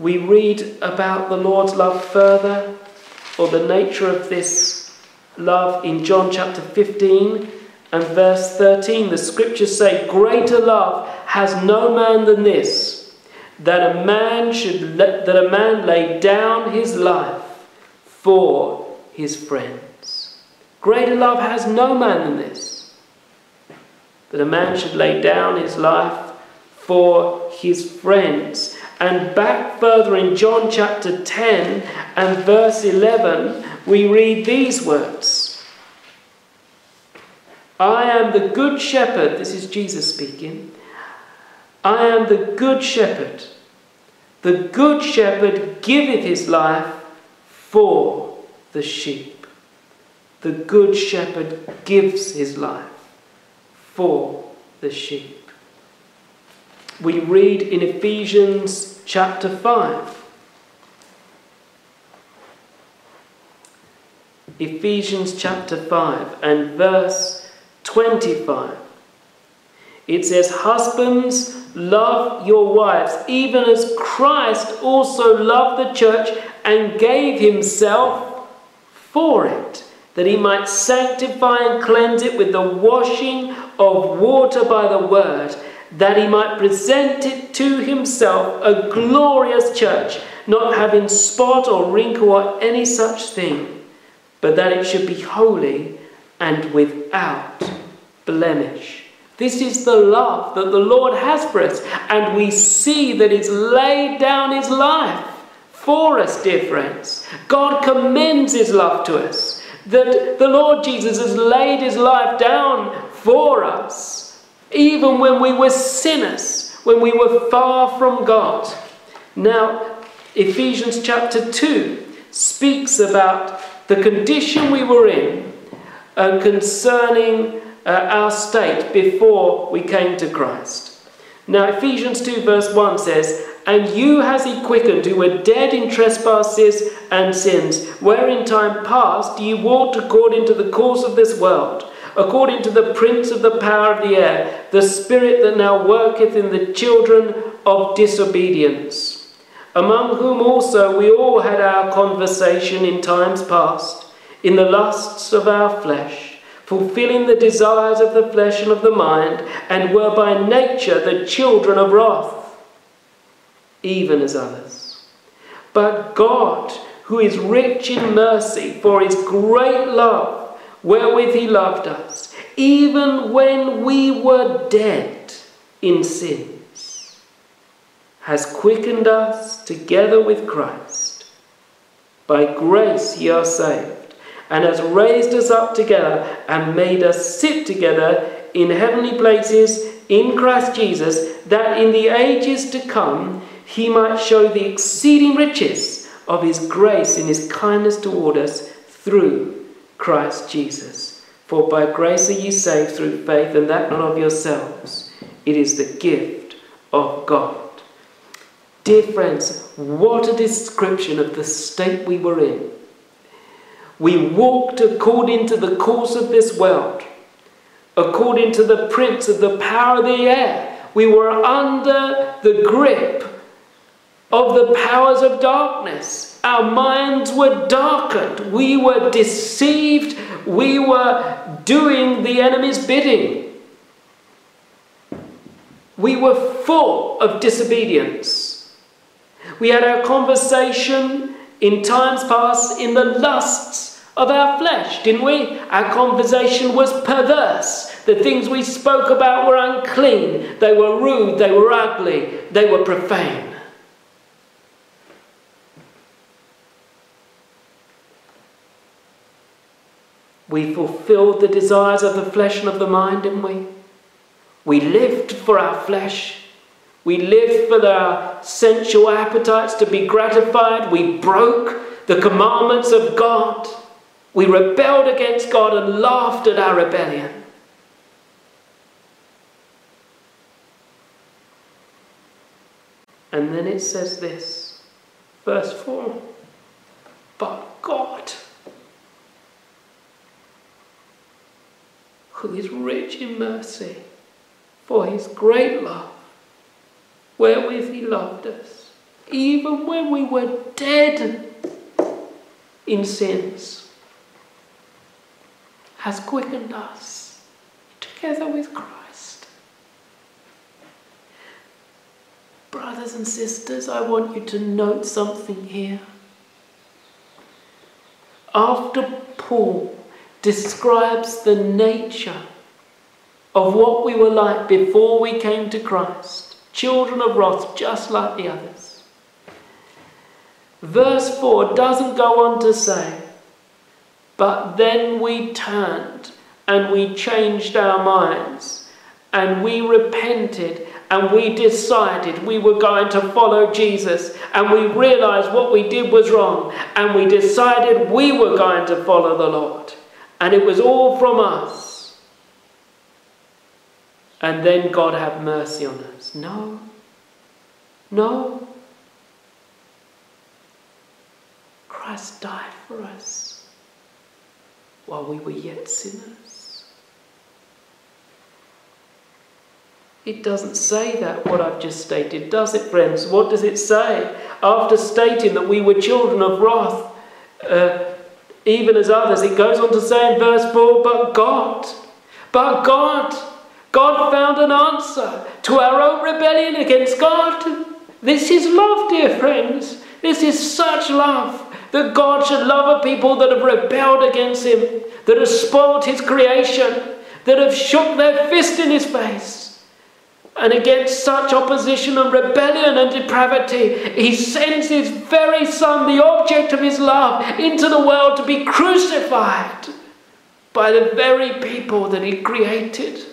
We read about the Lord's love further, or the nature of this love in John chapter 15 and verse 13. The scriptures say, Greater love has no man than this, that a man should let, that a man lay down his life for his friends. Greater love has no man than this, that a man should lay down his life for his friends. And back further in John chapter 10 and verse 11, we read these words I am the good shepherd, this is Jesus speaking. I am the good shepherd. The good shepherd giveth his life for the sheep. The good shepherd gives his life for the sheep. We read in Ephesians chapter 5. Ephesians chapter 5 and verse 25. It says, Husbands, love your wives, even as Christ also loved the church and gave himself for it, that he might sanctify and cleanse it with the washing of water by the word, that he might present it to himself a glorious church, not having spot or wrinkle or any such thing, but that it should be holy and without blemish. This is the love that the Lord has for us. And we see that He's laid down His life for us, dear friends. God commends His love to us. That the Lord Jesus has laid His life down for us, even when we were sinners, when we were far from God. Now, Ephesians chapter 2 speaks about the condition we were in uh, concerning uh, our state before we came to Christ. Now, Ephesians 2, verse 1 says, And you has he quickened who were dead in trespasses and sins, where in time past ye walked according to the course of this world, according to the prince of the power of the air, the spirit that now worketh in the children of disobedience, among whom also we all had our conversation in times past, in the lusts of our flesh fulfilling the desires of the flesh and of the mind, and were by nature the children of wrath, even as others. But God, who is rich in mercy, for his great love, wherewith he loved us, even when we were dead in sins, has quickened us together with Christ. By grace ye are saved and has raised us up together and made us sit together in heavenly places in Christ Jesus, that in the ages to come he might show the exceeding riches of his grace in his kindness toward us through Christ Jesus. For by grace are ye saved through faith, and that not of yourselves. It is the gift of God. Dear friends, what a description of the state we were in we walked according to the course of this world, according to the prince of the power of the air. We were under the grip of the powers of darkness. Our minds were darkened. We were deceived. We were doing the enemy's bidding. We were full of disobedience. We had our conversation in times past in the lusts of our flesh, didn't we? Our conversation was perverse. The things we spoke about were unclean. They were rude. They were ugly. They were profane. We fulfilled the desires of the flesh and of the mind, didn't we? We lived for our flesh. We lived for our sensual appetites to be gratified. We broke the commandments of God. We rebelled against God and laughed at our rebellion. And then it says this, verse 4 But God, who is rich in mercy, for his great love, wherewith he loved us, even when we were dead in sins has quickened us together with Christ. brothers and sisters, I want you to note something here. After Paul describes the nature of what we were like before we came to Christ, children of wrath, just like the others. Verse 4 doesn't go on to say, but then we turned and we changed our minds and we repented and we decided we were going to follow Jesus and we realized what we did was wrong and we decided we were going to follow the Lord. And it was all from us. And then God have mercy on us. No. No. Christ died for us while we were yet sinners. It doesn't say that, what I've just stated, does it, friends? What does it say? After stating that we were children of wrath, uh, even as others, it goes on to say in verse 4 But God, but God, God found an answer to our own rebellion against God. This is love, dear friends. This is such love that God should love a people that have rebelled against Him, that have spoiled His creation, that have shook their fist in His face. And against such opposition and rebellion and depravity, he sends his very son, the object of his love, into the world to be crucified by the very people that he created,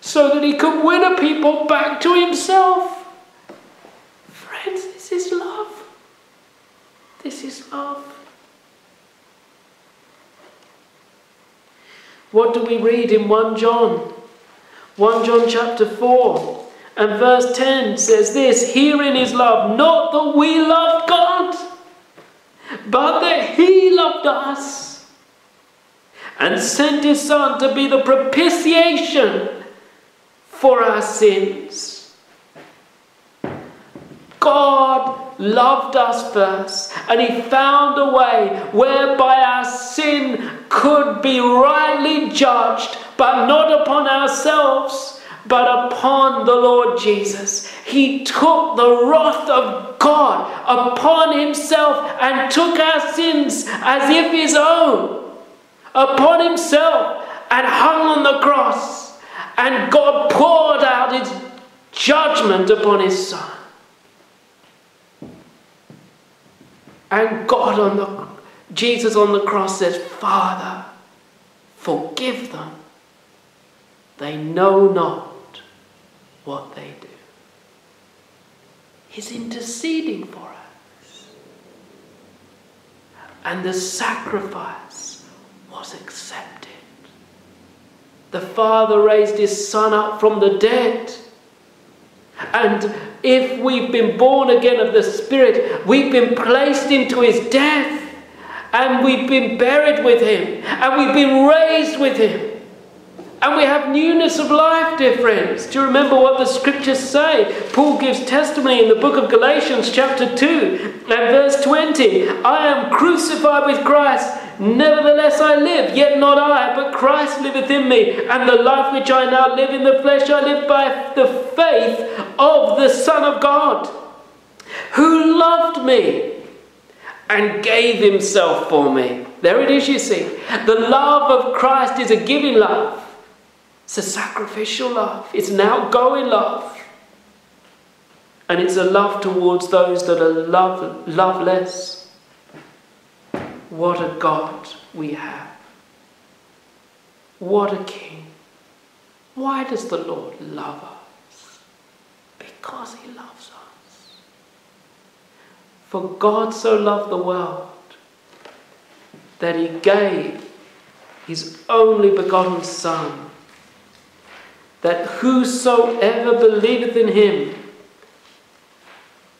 so that he could win a people back to himself. Friends, this is love. This is love. What do we read in 1 John? 1 John chapter 4 and verse 10 says this Herein is love, not that we loved God, but that He loved us and sent His Son to be the propitiation for our sins. God loved us first, and He found a way whereby our sin could be rightly judged but not upon ourselves, but upon the Lord Jesus. He took the wrath of God upon himself and took our sins as if his own upon himself and hung on the cross. And God poured out his judgment upon his son. And God on the Jesus on the cross says, Father, forgive them they know not what they do. He's interceding for us. And the sacrifice was accepted. The Father raised His Son up from the dead. And if we've been born again of the Spirit, we've been placed into His death. And we've been buried with Him. And we've been raised with Him. And we have newness of life, dear friends. Do you remember what the scriptures say? Paul gives testimony in the book of Galatians, chapter 2, and verse 20 I am crucified with Christ. Nevertheless, I live, yet not I, but Christ liveth in me. And the life which I now live in the flesh, I live by the faith of the Son of God, who loved me and gave himself for me. There it is, you see. The love of Christ is a giving love. It's a sacrificial love, it's an outgoing love. And it's a love towards those that are love, loveless. What a God we have. What a King. Why does the Lord love us? Because He loves us. For God so loved the world that He gave His only begotten Son that whosoever believeth in him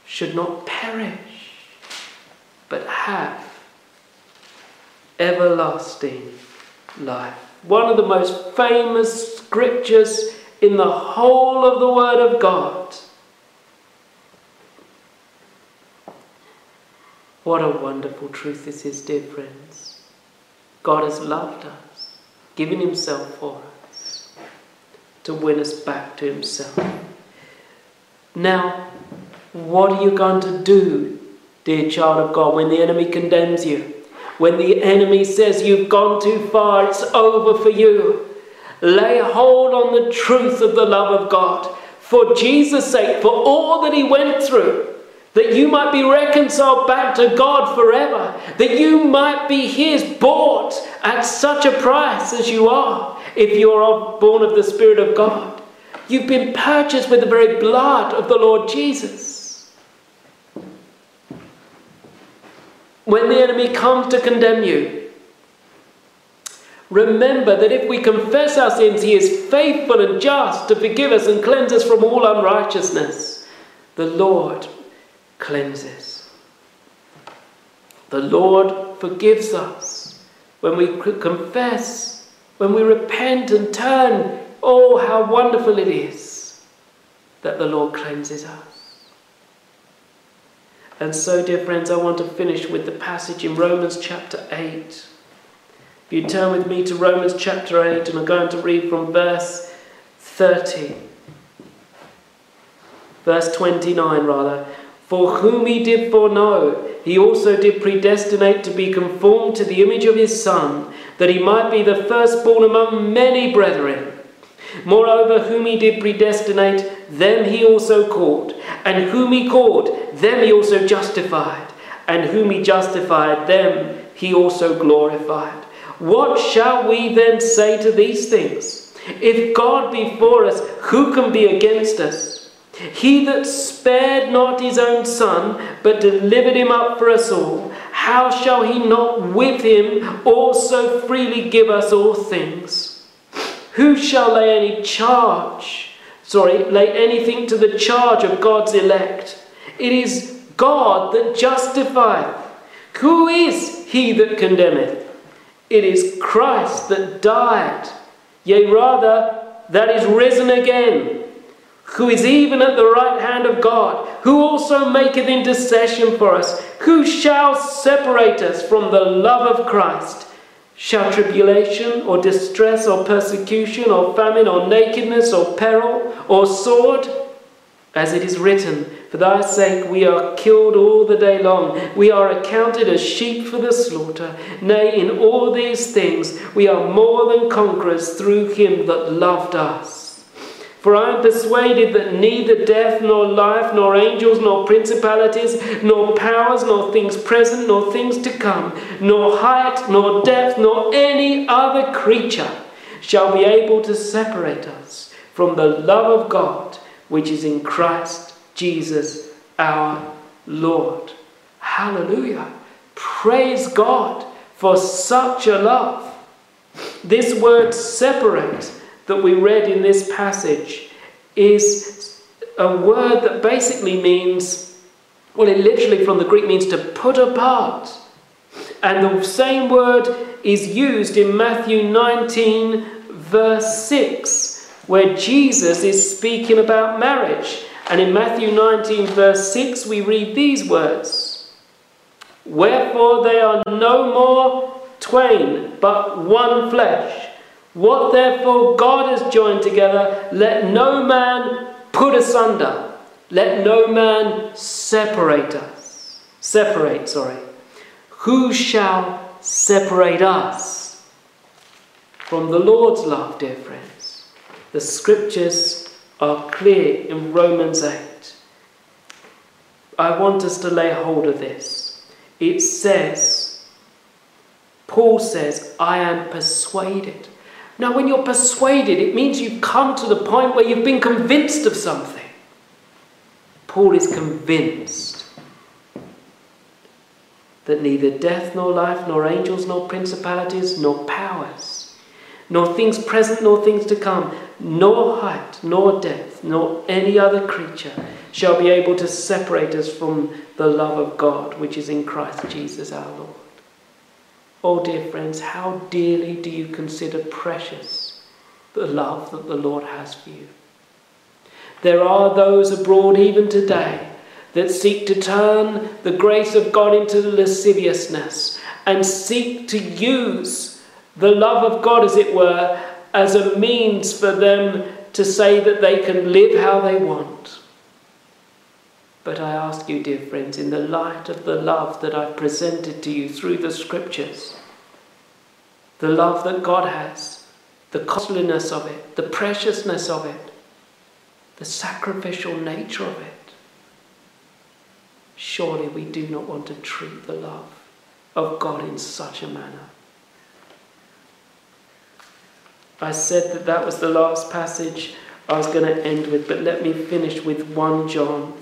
should not perish, but have everlasting life. One of the most famous scriptures in the whole of the Word of God. What a wonderful truth this is, dear friends. God has loved us, given Himself for us to win us back to Himself. Now, What are you going to do, dear child of God, when the enemy condemns you? When the enemy says you've gone too far, it's over for you. Lay hold on the truth of the love of God. For Jesus' sake, for all that he went through, that you might be reconciled back to God forever, that you might be his, bought at such a price as you are, if you are born of the Spirit of God. You've been purchased with the very blood of the Lord Jesus. When the enemy comes to condemn you, remember that if we confess our sins, he is faithful and just to forgive us and cleanse us from all unrighteousness. The Lord cleanses. The Lord forgives us when we confess, when we repent and turn Oh, how wonderful it is that the Lord cleanses us. And so, dear friends, I want to finish with the passage in Romans chapter 8. If you turn with me to Romans chapter 8, and I'm going to read from verse 30. Verse 29, rather. For whom he did foreknow, he also did predestinate to be conformed to the image of his Son, that he might be the firstborn among many brethren. Moreover, whom he did predestinate, them he also called. And whom he called, them he also justified. And whom he justified, them he also glorified. What shall we then say to these things? If God be for us, who can be against us? He that spared not his own Son, but delivered him up for us all, how shall he not with him also freely give us all things? Who shall lay any charge, sorry, lay anything to the charge of God's elect? It is God that justifieth. Who is he that condemneth? It is Christ that died, yea, rather, that is risen again, who is even at the right hand of God, who also maketh intercession for us. Who shall separate us from the love of Christ? Shall tribulation or distress or persecution or famine or nakedness or peril or sword? As it is written, For thy sake we are killed all the day long. We are accounted as sheep for the slaughter. Nay, in all these things we are more than conquerors through him that loved us. For I am persuaded that neither death, nor life, nor angels, nor principalities, nor powers, nor things present, nor things to come, nor height, nor depth, nor any other creature shall be able to separate us from the love of God which is in Christ Jesus our Lord. Hallelujah. Praise God for such a love. This word separate that we read in this passage is a word that basically means, well, it literally from the Greek means to put apart. And the same word is used in Matthew 19, verse 6, where Jesus is speaking about marriage. And in Matthew 19, verse 6, we read these words Wherefore they are no more twain, but one flesh. What therefore God has joined together, let no man put asunder. Let no man separate us. Separate, sorry. Who shall separate us from the Lord's love, dear friends? The scriptures are clear in Romans 8. I want us to lay hold of this. It says, Paul says, I am persuaded now, when you're persuaded, it means you've come to the point where you've been convinced of something. Paul is convinced that neither death nor life, nor angels, nor principalities, nor powers, nor things present, nor things to come, nor height, nor depth, nor any other creature shall be able to separate us from the love of God which is in Christ Jesus our Lord. Oh, dear friends, how dearly do you consider precious the love that the Lord has for you? There are those abroad even today that seek to turn the grace of God into lasciviousness and seek to use the love of God, as it were, as a means for them to say that they can live how they want. But I ask you, dear friends, in the light of the love that I've presented to you through the scriptures, the love that God has, the costliness of it, the preciousness of it, the sacrificial nature of it, surely we do not want to treat the love of God in such a manner. I said that that was the last passage I was going to end with, but let me finish with 1 John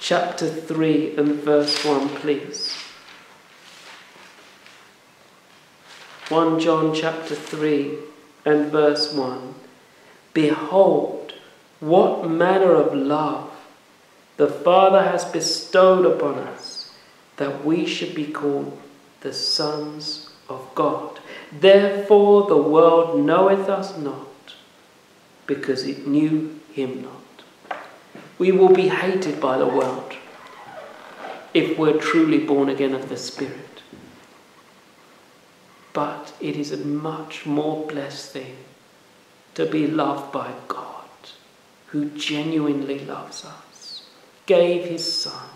chapter 3 and verse 1, please. 1 John chapter 3 and verse 1. Behold, what manner of love the Father has bestowed upon us, that we should be called the sons of God. Therefore the world knoweth us not, because it knew him not we will be hated by the world if we're truly born again of the Spirit. But it is a much more blessed thing to be loved by God, who genuinely loves us, gave his Son,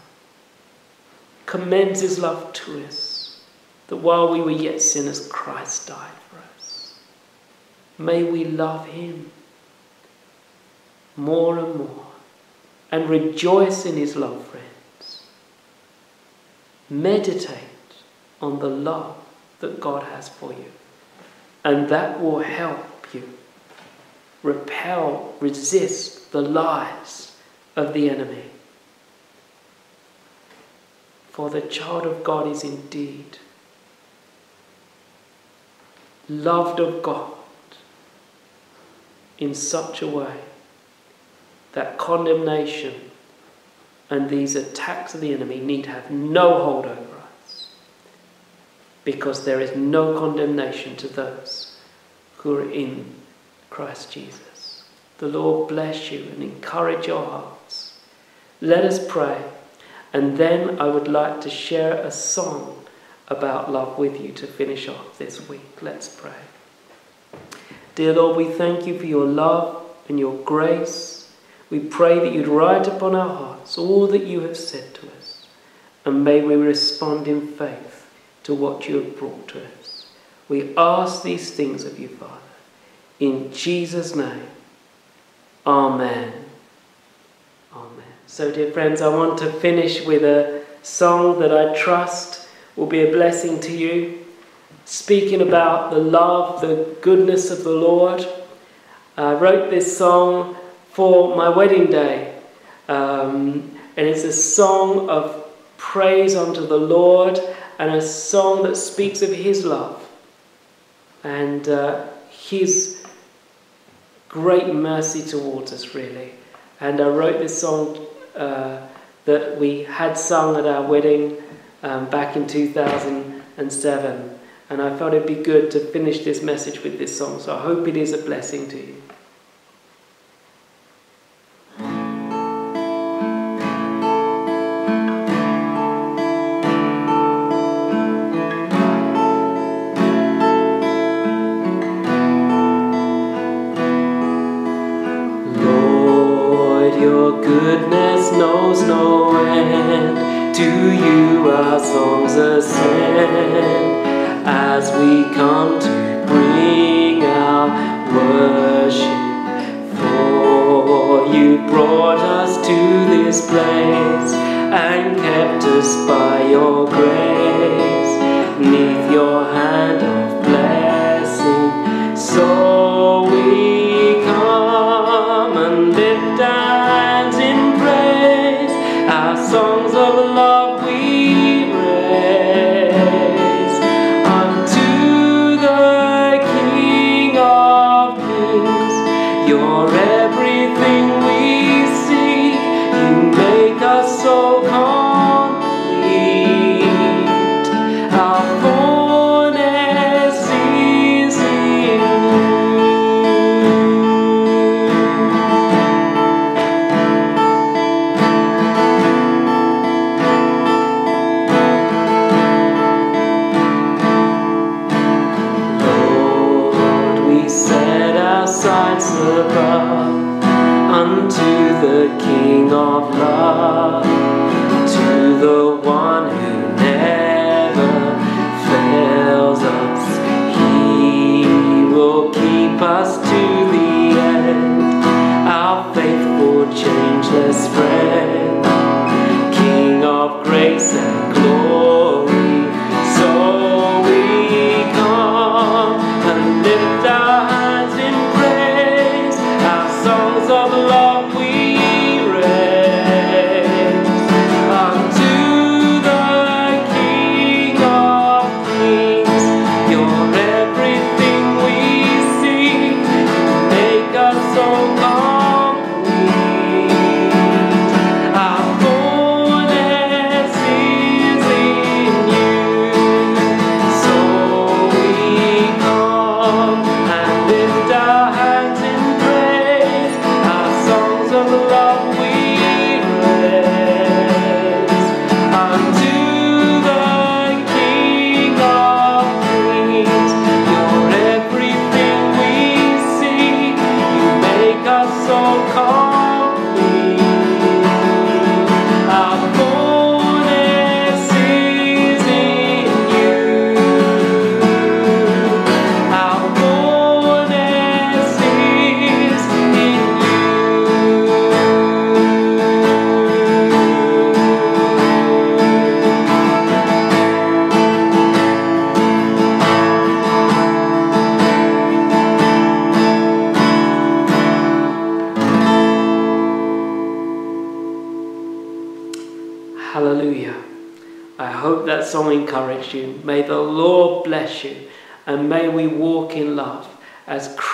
commends his love to us, that while we were yet sinners, Christ died for us. May we love him more and more and rejoice in his love, friends. Meditate on the love that God has for you, and that will help you repel, resist the lies of the enemy. For the child of God is indeed loved of God in such a way that condemnation and these attacks of the enemy need have no hold over because there is no condemnation to those who are in Christ Jesus. The Lord bless you and encourage your hearts. Let us pray, and then I would like to share a song about love with you to finish off this week. Let's pray. Dear Lord, we thank you for your love and your grace we pray that you'd write upon our hearts all that you have said to us, and may we respond in faith to what you have brought to us. We ask these things of you, Father. In Jesus' name, Amen. Amen. So, dear friends, I want to finish with a song that I trust will be a blessing to you, speaking about the love, the goodness of the Lord. I wrote this song for my wedding day. Um, and it's a song of praise unto the Lord and a song that speaks of His love and uh, His great mercy towards us, really. And I wrote this song uh, that we had sung at our wedding um, back in 2007. And I thought it'd be good to finish this message with this song. So I hope it is a blessing to you.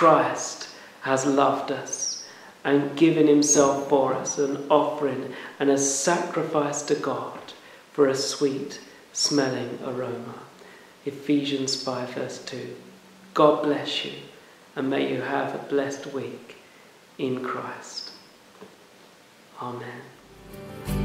Christ has loved us and given himself for us, an offering and a sacrifice to God for a sweet smelling aroma. Ephesians 5, verse 2. God bless you and may you have a blessed week in Christ. Amen.